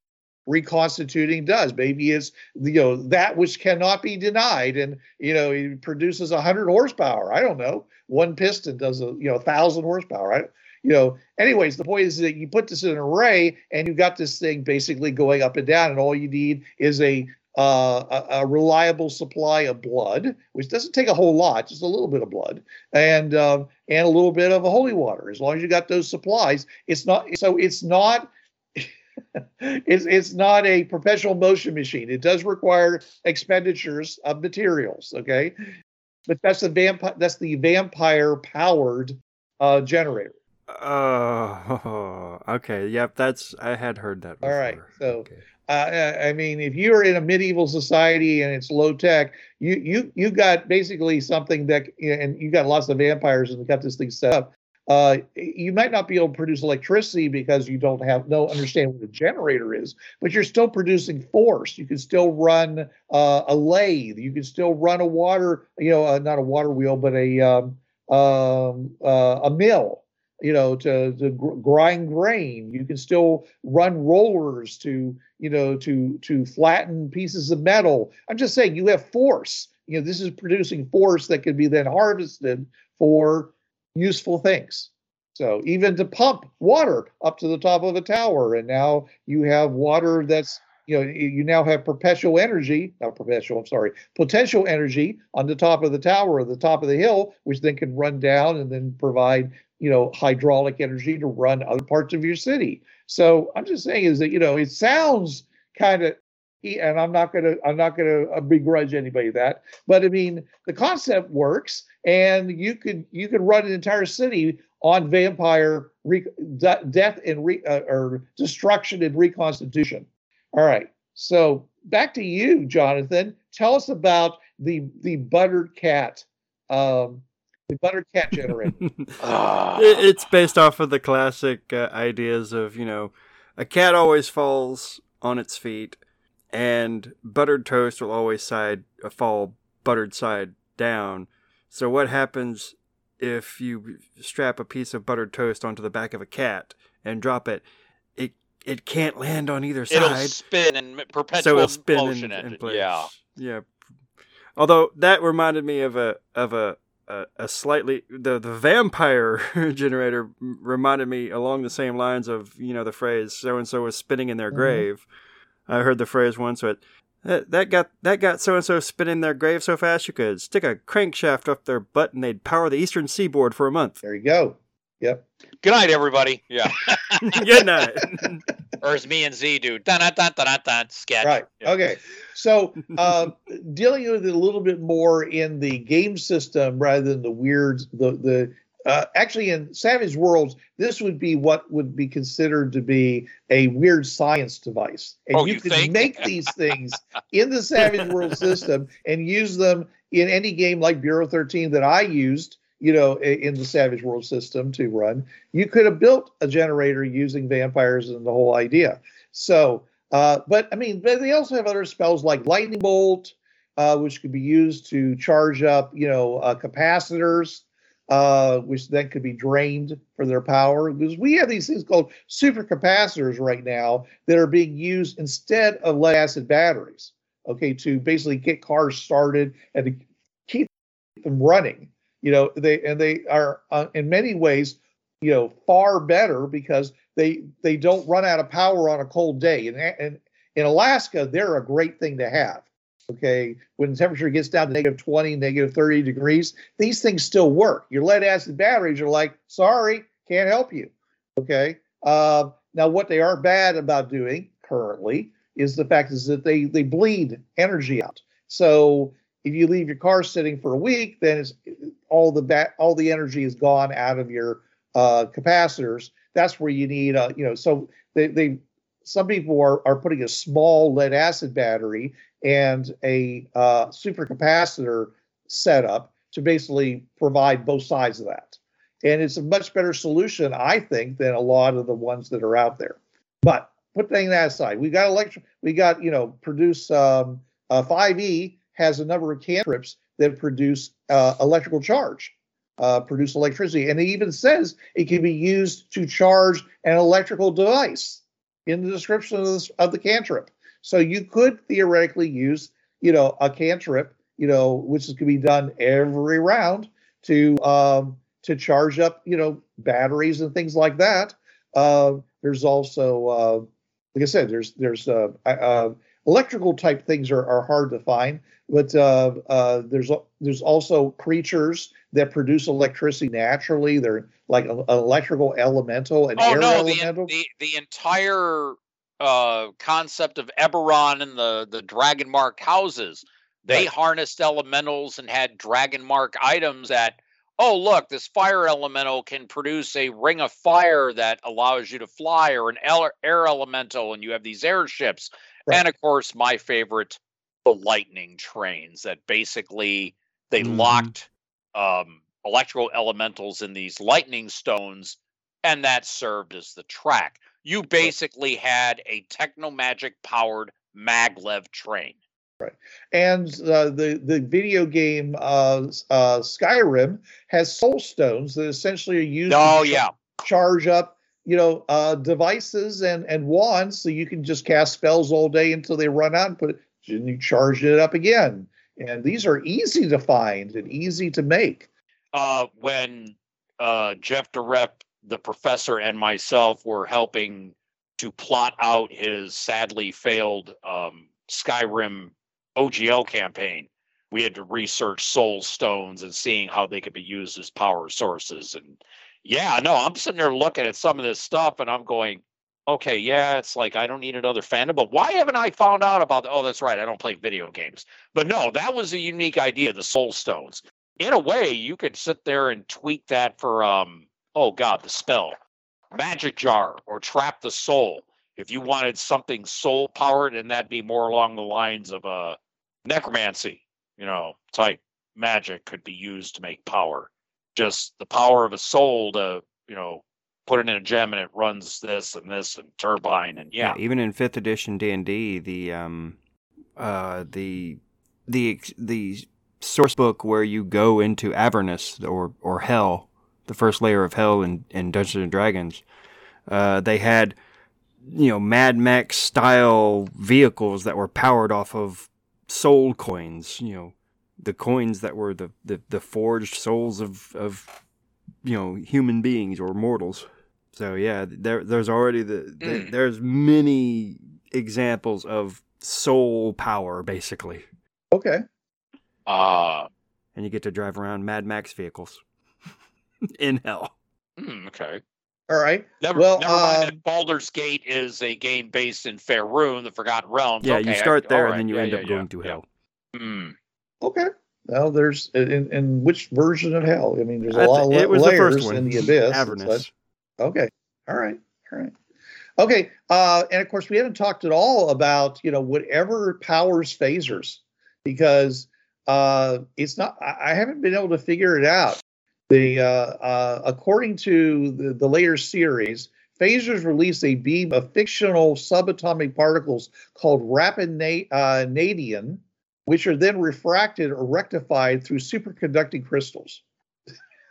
reconstituting does. Maybe it's you know that which cannot be denied, and you know it produces a hundred horsepower. I don't know. One piston does a you know a thousand horsepower. Right? You know. Anyways, the point is that you put this in an array, and you got this thing basically going up and down, and all you need is a uh, a, a reliable supply of blood, which doesn't take a whole lot, just a little bit of blood, and um, and a little bit of holy water. As long as you got those supplies, it's not so it's not (laughs) it's it's not a perpetual motion machine. It does require expenditures of materials, okay? But that's the vampire that's the vampire powered uh, generator. Oh, (laughs) okay. Yep, that's I had heard that. All right, before. so- Okay. Uh, I mean, if you're in a medieval society and it's low tech, you you you got basically something that, and you got lots of vampires and got this thing set up. Uh, you might not be able to produce electricity because you don't have no understand what a generator is, but you're still producing force. You can still run uh, a lathe. You can still run a water, you know, uh, not a water wheel, but a um, um, uh, a mill you know, to, to grind grain. You can still run rollers to, you know, to to flatten pieces of metal. I'm just saying you have force. You know, this is producing force that can be then harvested for useful things. So even to pump water up to the top of a tower, and now you have water that's you know you now have perpetual energy, not perpetual. I'm sorry, potential energy on the top of the tower or the top of the hill, which then can run down and then provide you know hydraulic energy to run other parts of your city. So I'm just saying is that you know it sounds kind of and I'm not gonna I'm not gonna uh, begrudge anybody that, but I mean the concept works, and you could you could run an entire city on vampire re, de- death and re, uh, or destruction and reconstitution. All right, so back to you, Jonathan. Tell us about the the buttered cat, um, the buttered cat generator. (laughs) Ah. It- it's based off of the classic uh, ideas of you know a cat always falls on its feet and buttered toast will always side uh, fall buttered side down so what happens if you strap a piece of buttered toast onto the back of a cat and drop it it it can't land on either side. It'll spin and perpetual so it'll spin motion in, in place. Yeah. yeah. Although that reminded me of a of a a, a slightly the the vampire (laughs) generator reminded me along the same lines of you know the phrase so and so was spinning in their Mhm. grave. I heard the phrase once, but that, that got that got so and so spinning in their grave so fast you could stick a crankshaft up their butt and they'd power the eastern seaboard for a month. there you go. Yep. Good night, everybody. Yeah. (laughs) Good night. or as me and Z do. Dun, dun, dun, dun, dun, dun, sketch. Right. Yeah. Okay. So uh, dealing with it a little bit more in the game system rather than the weird the the uh, actually in Savage Worlds this would be what would be considered to be a weird science device, and Oh, you, you could think? make these things in the Savage World (laughs) system and use them in any game like Bureau 13 that I used. You know, in the Savage World system to run, you could have built a generator using vampires and the whole idea. So, uh, but I mean, but they also have other spells like lightning bolt, uh, which could be used to charge up, you know, uh, capacitors, uh, which then could be drained for their power. Because we have these things called supercapacitors right now that are being used instead of lead acid batteries. Okay, to basically get cars started and to keep them running. You know, they and they are uh, in many ways, you know, far better because they they don't run out of power on a cold day. And, and in Alaska, they're a great thing to have. Okay, when the temperature gets down to negative 20, negative 30 degrees, these things still work. Your lead acid batteries are like, sorry, can't help you. Okay. Uh, now, what they are bad about doing currently is the fact is that they they bleed energy out. So if you leave your car sitting for a week, then all the ba- all the energy is gone out of your uh, capacitors. That's where you need, uh, you know, so they, they some people are, are putting a small lead acid battery and a uh, supercapacitor setup to basically provide both sides of that. And it's a much better solution, I think, than a lot of the ones that are out there. But putting that aside, we got electric, we got you know produce um, uh, 5e has a number of cantrips that produce uh, electrical charge, uh, produce electricity, and it even says it can be used to charge an electrical device in the description of, this, of the cantrip. So you could theoretically use you know a cantrip, you know, which is, can be done every round to um, to charge up you know batteries and things like that. Uh, there's also uh, like I said, there's there's uh, uh, electrical type things are, are hard to find, but uh, uh, there's there's also creatures that produce electricity naturally. They're like an electrical elemental and Oh air no, the, elemental. the the entire uh, concept of Eberron and the the dragon mark houses. They Right. harnessed elementals and had dragon mark items that oh look, this fire elemental can produce a ring of fire that allows you to fly, or an air, air elemental, and you have these airships. Right. And of course, my favorite, the lightning trains that basically they Mhm. locked um, electrical elementals in these lightning stones, and that served as the track. You basically had a technomagic powered maglev train. Right. And uh, the the video game uh, uh, Skyrim has soul stones that essentially are used Oh to yeah, charge up you know uh, devices and and wands so you can just cast spells all day until they run out and put it you charge it up again and these are easy to find and easy to make uh, when uh, Jeff DeRep, the professor, and myself were helping to plot out his sadly failed um, Skyrim OGL campaign, we had to research soul stones and seeing how they could be used as power sources. And yeah, no, I'm sitting there looking at some of this stuff and I'm going, okay, yeah, it's like I don't need another fandom, but why haven't I found out about? Oh, that's right, I don't play video games. But no, that was a unique idea, the soul stones. In a way, you could sit there and tweak that for um, oh god, the spell, magic jar or trap the soul. If you wanted something soul powered, and that'd be more along the lines of uh, necromancy, you know, type magic could be used to make power. Just the power of a soul to, you know, put it in a gem and it runs this and this and turbine and yeah. even in fifth edition D and D, the um, uh, the the the source book where you go into Avernus or or Hell, the first layer of Hell in, in Dungeons and Dragons, uh, they had you know Mad Max style vehicles that were powered off of soul coins. You know, the coins that were the the, the forged souls of of you know human beings or mortals. So yeah, there there's already the, the Mm. there's many examples of soul power basically, okay Uh and you get to drive around Mad Max vehicles (laughs) in hell. hmm, okay. all right Never, Well, never mind um, Baldur's Gate is a game based in Faerun, the Forgotten Realms. Yeah, Okay, you I- start there all and then you right, end yeah, up yeah, going yeah, to yeah. hell. Hmm. Okay well there's in, in which version of hell i mean there's I a lot of it was the layers first one, in the abyss and Avernus. Okay. All right. All right. Okay. Uh, and of course, we haven't talked at all about you know whatever powers phasers because uh, it's not. I, I haven't been able to figure it out. The uh, uh, according to the, the later series, phasers release a beam of fictional subatomic particles called rapid na- uh, nadion, which are then refracted or rectified through superconducting crystals.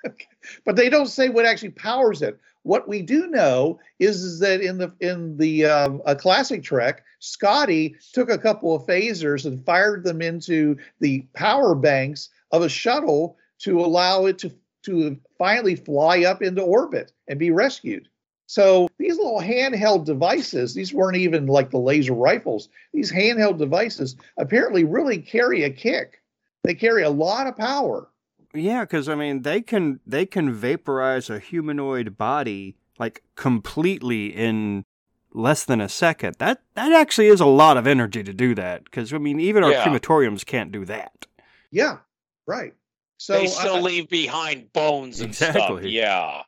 (laughs) but they don't say what actually powers it. What we do know is, is that in the in the um, a classic Trek, Scotty took a couple of phasers and fired them into the power banks of a shuttle to allow it to to finally fly up into orbit and be rescued. So these little handheld devices, these weren't even like the laser rifles. These handheld devices apparently really carry a kick. They carry a lot of power. Yeah, because I mean they can they can vaporize a humanoid body like completely in less than a second. That that actually is a lot of energy to do that. Because I mean even our Yeah. crematoriums can't do that. Yeah, right. So they still I- leave behind bones and stuff. Exactly. Yeah.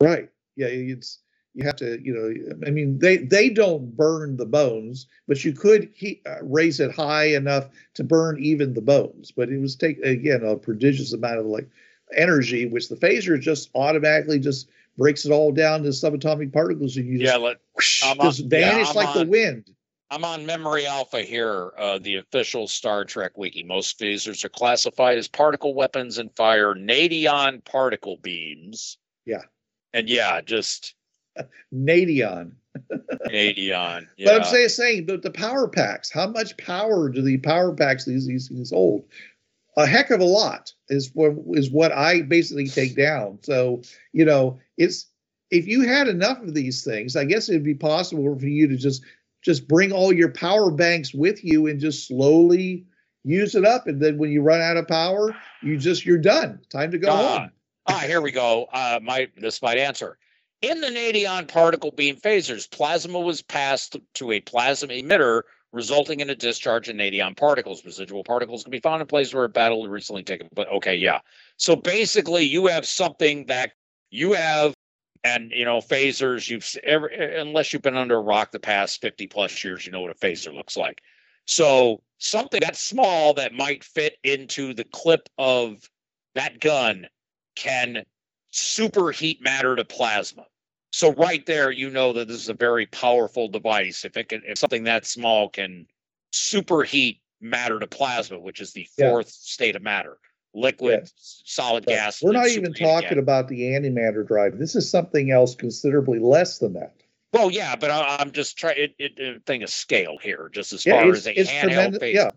Right. Yeah. It's you have to, you know, I mean, they they don't burn the bones, but you could heat, uh, raise it high enough to burn even the bones. But it was take again a prodigious amount of like energy, which the phaser just automatically just breaks it all down to subatomic particles, and you just, Yeah, let, whoosh, on- just vanish I'm like the wind. I'm on Memory Alpha here, uh, the official Star Trek wiki. Most phasers are classified as particle weapons and fire nadion particle beams. Yeah. And yeah, just Nadion. nadion. Yeah. (laughs) But I'm saying, saying the, the power packs. How much power do the power packs these these things hold? A heck of a lot is what is what I basically take down. So you know, it's if you had enough of these things, I guess it'd be possible for you to just just bring all your power banks with you and just slowly use it up. And then when you run out of power, you just you're done. Time to go Ah, home. ah, here we go. Uh, my this might answer. In the nadion particle beam phasers, plasma was passed to a plasma emitter, resulting in a discharge of nadion particles. Residual particles can be found in places where a battle recently taken. But okay, yeah. So basically, you have something that you have, and you know, phasers. You've ever unless you've been under a rock the past fifty plus years, you know what a phaser looks like. So something that's small that might fit into the clip of that gun can superheat matter to plasma. So right there, you know that this is a very powerful device. If it can, if something that small can superheat matter to plasma, which is the Yeah. fourth state of matter, liquid, Yeah. solid gas. We're not even talking gas. about the antimatter drive. This is something else considerably less than that. Well, yeah, but I, I'm just trying. It, it, it thing of scale here, just as Yeah, far as a handheld. Yeah,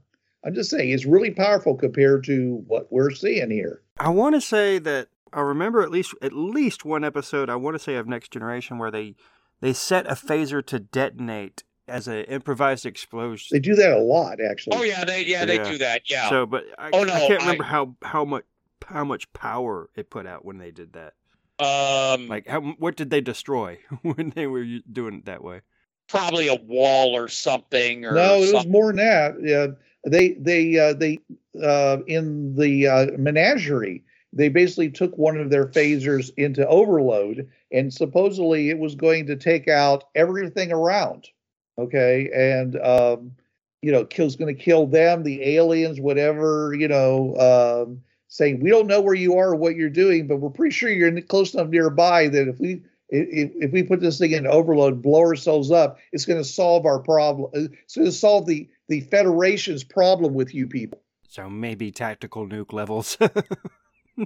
I'm just saying it's really powerful compared to what we're seeing here. I want to say that I remember at least at least one episode. I want to say of Next Generation where they they set a phaser to detonate as an improvised explosion. They do that a lot, actually. Oh yeah, they yeah they do that. Yeah. So, but I, Oh, no, I can't remember I- how how much how much power it put out when they did that. um, Like, how what did they destroy (laughs) when they were doing it that way? Probably a wall or something. Or no, it was more than that. Yeah, they they uh, they uh, in the uh, menagerie. They basically took one of their phasers into overload, and supposedly it was going to take out everything around. Okay, and um, you know, kills going to kill them, the aliens, whatever. You know, um, saying we don't know where you are or what you're doing, but we're pretty sure you're in- close enough nearby that if we if, if we put this thing in overload, blow ourselves up, it's going to solve our problem. uh, It's going to solve the the Federation's problem with you people. So maybe tactical nuke levels. (laughs)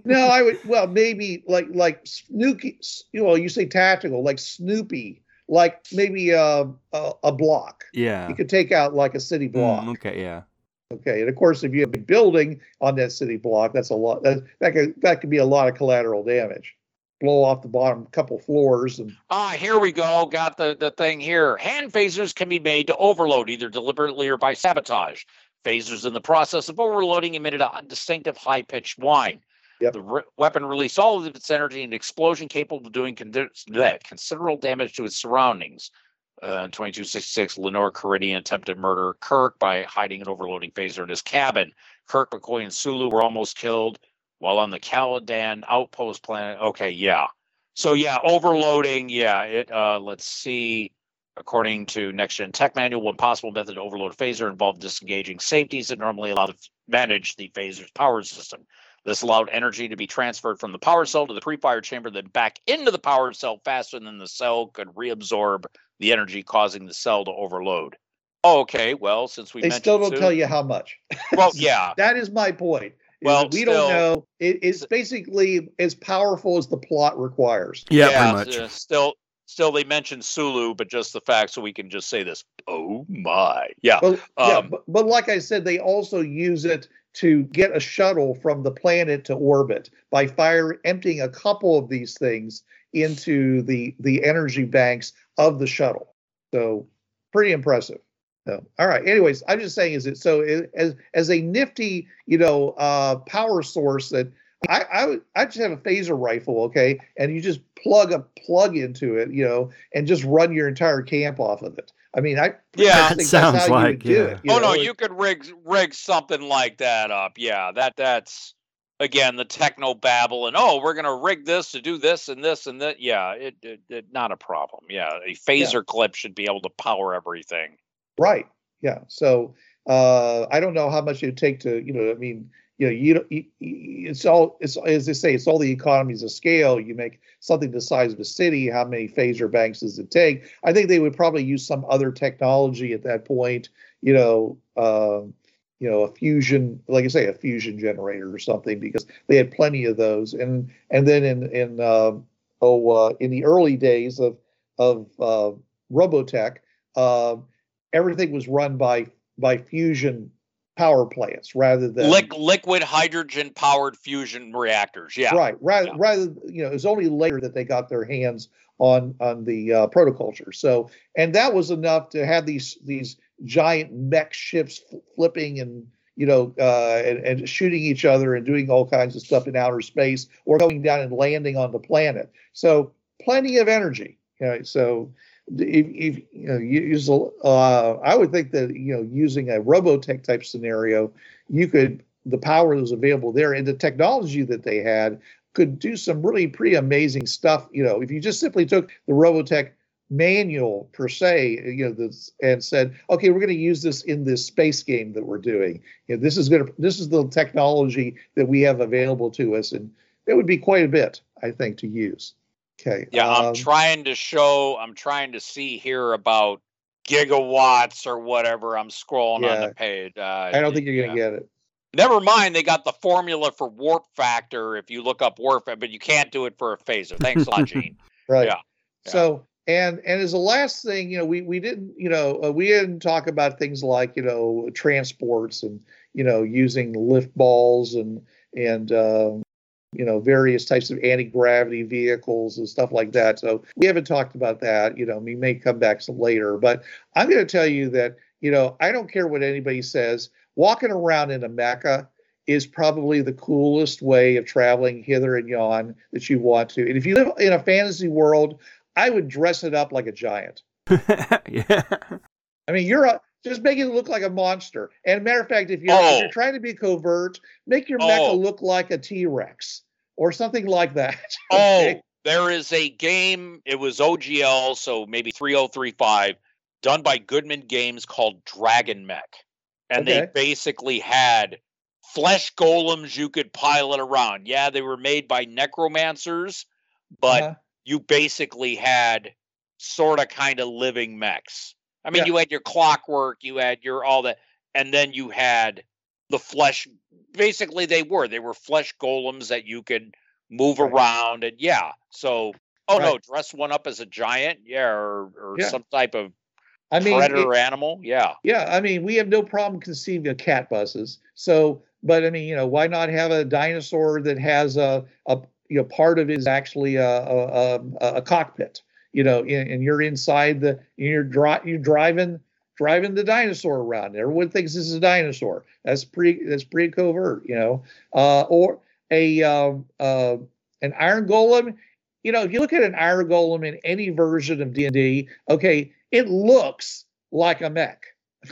No, I would well maybe like like Snooky. You know, you say tactical, like Snoopy, like maybe a a, a block. yeah. You could take out like a city block. Mm, okay. Yeah. Okay, and of course, if you have a building on that city block, that's a lot. That that could that could be a lot of collateral damage. Blow off the bottom couple floors and Ah, here we go. Got the, the thing here. Hand phasers can be made to overload either deliberately or by sabotage. Phasers in the process of overloading emitted a distinctive high pitched whine. Yep. The re- weapon released all of its energy in an explosion capable of doing bleh, considerable damage to its surroundings. Uh, in 2266, Lenore Karidian attempted murder Kirk by hiding an overloading phaser in his cabin. Kirk, McCoy, and Sulu were almost killed while on the Caladan outpost planet. Okay, yeah. So yeah, overloading. Yeah, it. Uh, let's see. According to Next Gen Tech Manual, one possible method to overload a phaser involved disengaging safeties that normally allow to manage the phaser's power system. This allowed energy to be transferred from the power cell to the pre-fire chamber, then back into the power cell faster than the cell could reabsorb the energy, causing the cell to overload. Okay, well, since we they still don't Sue- tell you how much. Well, (laughs) yeah, That is my point. Is Well, we still- don't know. It, it's basically as powerful as the plot requires. Yeah. pretty much. still, still, they mentioned Sulu, but just the fact so we can just say this. Oh my, yeah. But yeah, Um, but, but like I said, they also use it to get a shuttle from the planet to orbit by fire emptying a couple of these things into the the energy banks of the shuttle. So pretty impressive. So, all right. Anyways, I'm just saying is it so it, as as a nifty you know uh, power source that I I I just have a phaser rifle, okay, and you just plug a plug into it, you know, and just run your entire camp off of it. I mean, I Yeah. much That think sounds that's how you like, would do yeah. it. you oh no, you could rig rig something like that up. Yeah, that that's again the techno babble and oh we're going to rig this to do this and this and that yeah it, it, it not a problem yeah a phaser clip should be able to power everything Right. Yeah. So uh, I don't know how much it would take to, you know, I mean, you know, you, you, it's all it's as they say, it's all the economies of scale. You make something the size of a city. How many phaser banks does it take? I think they would probably use some other technology at that point. You know, um, you know, a fusion, like I say, a fusion generator or something, because they had plenty of those. And and then in in um oh uh, in the early days of of uh, Robotech. Everything was run by by fusion power plants rather than Liq- liquid hydrogen powered fusion reactors yeah. Right rather Yeah. rather you know it was only later that they got their hands on on the uh, protoculture. So and that was enough to have these these giant mech ships flipping and you know uh, and, and shooting each other and doing all kinds of stuff in outer space or going down and landing on the planet. So plenty of energy you know, so if, if you know use uh, I would think that you know using a Robotech type scenario, you could the power that was available there and the technology that they had could do some really pretty amazing stuff. You know, if you just simply took the Robotech manual per se, you know, this, and said, okay, we're going to use this in this space game that we're doing. You know, this is going to this is the technology that we have available to us, and it would be quite a bit, I think, to use. Okay. Yeah, I'm um, trying to show. I'm trying to see here about gigawatts or whatever. I'm scrolling on the page. Uh, I don't think you're going to yeah. get it. Never mind. They got the formula for warp factor if you look up warp, but you can't do it for a phaser. Thanks a lot, (laughs) Gene. Right. Yeah, yeah. So and and as a last thing, you know, we we didn't, you know, uh, we didn't talk about things like you know transports and you know using lift balls and and um, you know various types of anti gravity vehicles and stuff like that. So we haven't talked about that. You know, we may come back some later, but I'm going to tell you that you know I don't care what anybody says. Walking around in a mecha is probably the coolest way of traveling hither and yon that you want to. And if you live in a fantasy world, I would dress it up like a giant. (laughs) yeah. I mean, you're a, just make it look like a monster. And matter of fact, if you're, if Oh. you're trying to be covert, make your Oh. mecha look like a T Rex or something like that. (laughs) Oh, there is a game. It was OGL, so maybe 3035, done by Goodman Games called Dragon Mech. And they basically had flesh golems you could pilot around. Yeah, they were made by necromancers, but Uh-huh. you basically had sort of kind of living mechs. I mean, Yeah. you had your clockwork, you had your all that, and then you had the flesh. Basically, they were they were flesh golems that you could move Right. around, and yeah. So, oh no, dress one up as a giant, yeah, or or Yeah. some type of I mean, predator it- animal, yeah. Yeah, I mean, we have no problem conceiving of cat buses. So, but I mean, you know, why not have a dinosaur that has a, a you know, part of it is actually a, a, a, a cockpit, you know, and, and you're inside the, you're dri- you're driving, driving the dinosaur around. Everyone thinks this is a dinosaur. That's pretty, that's pretty covert, you know, uh, or a, um, uh, an iron golem. You know, if you look at an iron golem in any version of D and D, okay, it looks like a mech. (laughs)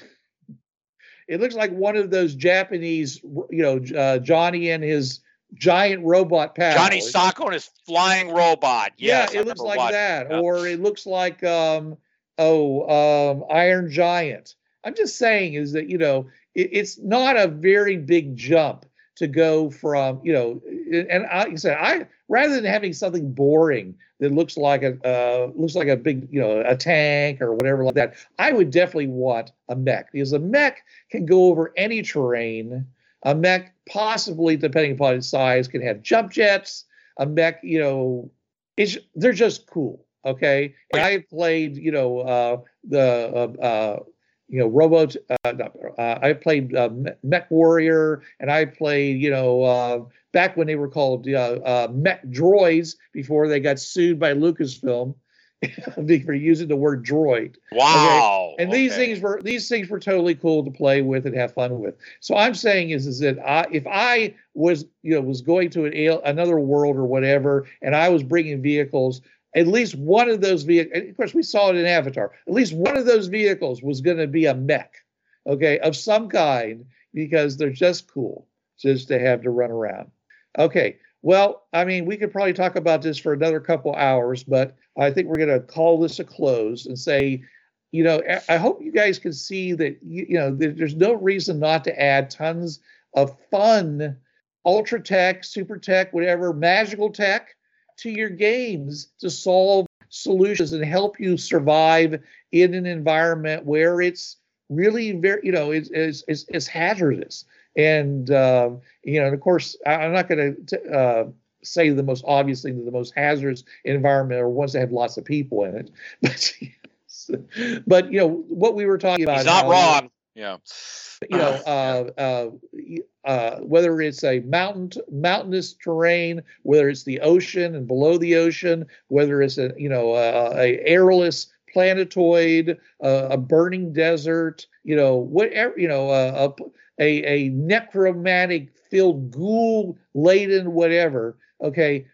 It looks like one of those Japanese, you know, uh, Johnny and his giant robot pal. Johnny Sokko and his flying robot. Yeah, Yes, I it looks like watching that, yeah. or it looks like um, oh, um, Iron Giant. I'm just saying is that you know it, it's not a very big jump to go from you know, and I like said I rather than having something boring that looks like a uh, looks like a big you know a tank or whatever like that, I would definitely want a mech because a mech can go over any terrain. A mech, possibly depending upon its size, can have jump jets. A mech, you know, it's they're just cool. Okay, and I played, you know, uh, the uh, uh, you know, Robo. Uh, not- uh, I played uh, Mech Warrior, and I played, you know, uh, back when they were called uh, uh, Mech Droids before they got sued by Lucasfilm (laughs) for using the word droid. Wow. And these things were these things were totally cool to play with and have fun with. So I'm saying is is that I, if I was you know was going to an another world or whatever, and I was bringing vehicles, at least one of those vehicles. Of course, we saw it in Avatar. At least one of those vehicles was going to be a mech, okay, of some kind, because they're just cool just to have to run around. Okay. Well, I mean, we could probably talk about this for another couple hours, but I think we're going to call this a close and say, you know, I hope you guys can see that you, know there's no reason not to add tons of fun, ultra tech, super tech, whatever, magical tech to your games to solve solutions and help you survive in an environment where it's really very, you know, it's is is, is hazardous. And uh, you know, and of course, I'm not going to uh, say the most obvious thing that the most hazardous environment are ones that have lots of people in it, (laughs) but. but you know what we were talking about. He's not wrong. Yeah. You know, (sighs) uh, uh, uh, whether it's a mountain mountainous terrain, whether it's the ocean and below the ocean, whether it's a you know a airless planetoid, a burning desert, you know whatever you know a a, a necromantic filled ghoul laden whatever. Okay,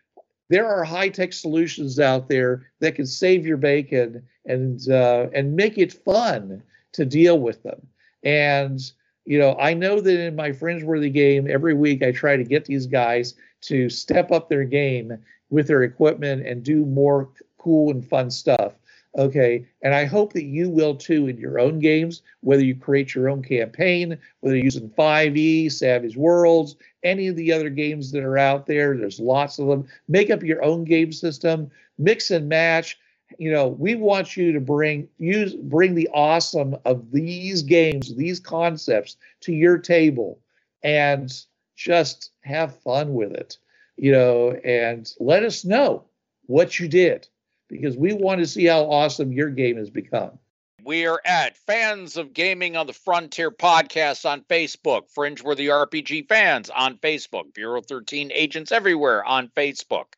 there are high tech solutions out there that can save your bacon and uh, and make it fun to deal with them. And you know, I know that in my Fringeworthy game, every week I try to get these guys to step up their game with their equipment and do more cool and fun stuff. Okay. And I hope that you will too in your own games, whether you create your own campaign, whether you're using 5e, Savage Worlds, any of the other games that are out there. There's lots of them. Make up your own game system, mix and match. You know, we want you to bring use bring the awesome of these games, these concepts to your table and just have fun with it. You know, and let us know what you did because we want to see how awesome your game has become. We are at Fans of Gaming on the Frontier podcast on Facebook, Fringeworthy RPG Fans on Facebook, Bureau 13 Agents Everywhere on Facebook.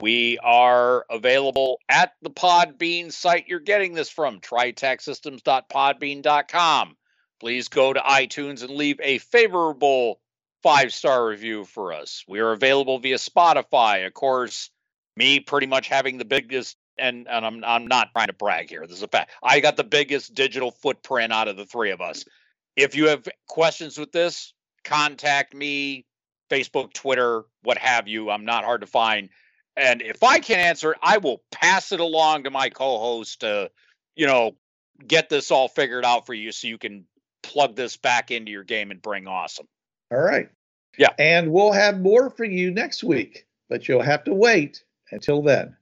We are available at the Podbean site you're getting this from, tritacsystems.podbean.com. Please go to iTunes and leave a favorable five star review for us. We are available via Spotify. Of course, me pretty much having the biggest and and I'm I'm not trying to brag here. This is a fact. I got the biggest digital footprint out of the three of us. If you have questions with this, contact me, Facebook, Twitter, what have you. I'm not hard to find. And if I can answer it, I will pass it along to my co-host to, you know, get this all figured out for you so you can plug this back into your game and bring awesome. All right. Yeah. And we'll have more for you next week, but you'll have to wait until then.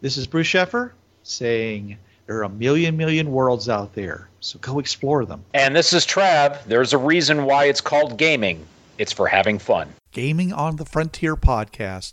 This is Bruce Sheffer saying there are a million, million worlds out there, so go explore them. And this is Trav. There's a reason why it's called gaming it's for having fun. Gaming on the Frontier podcast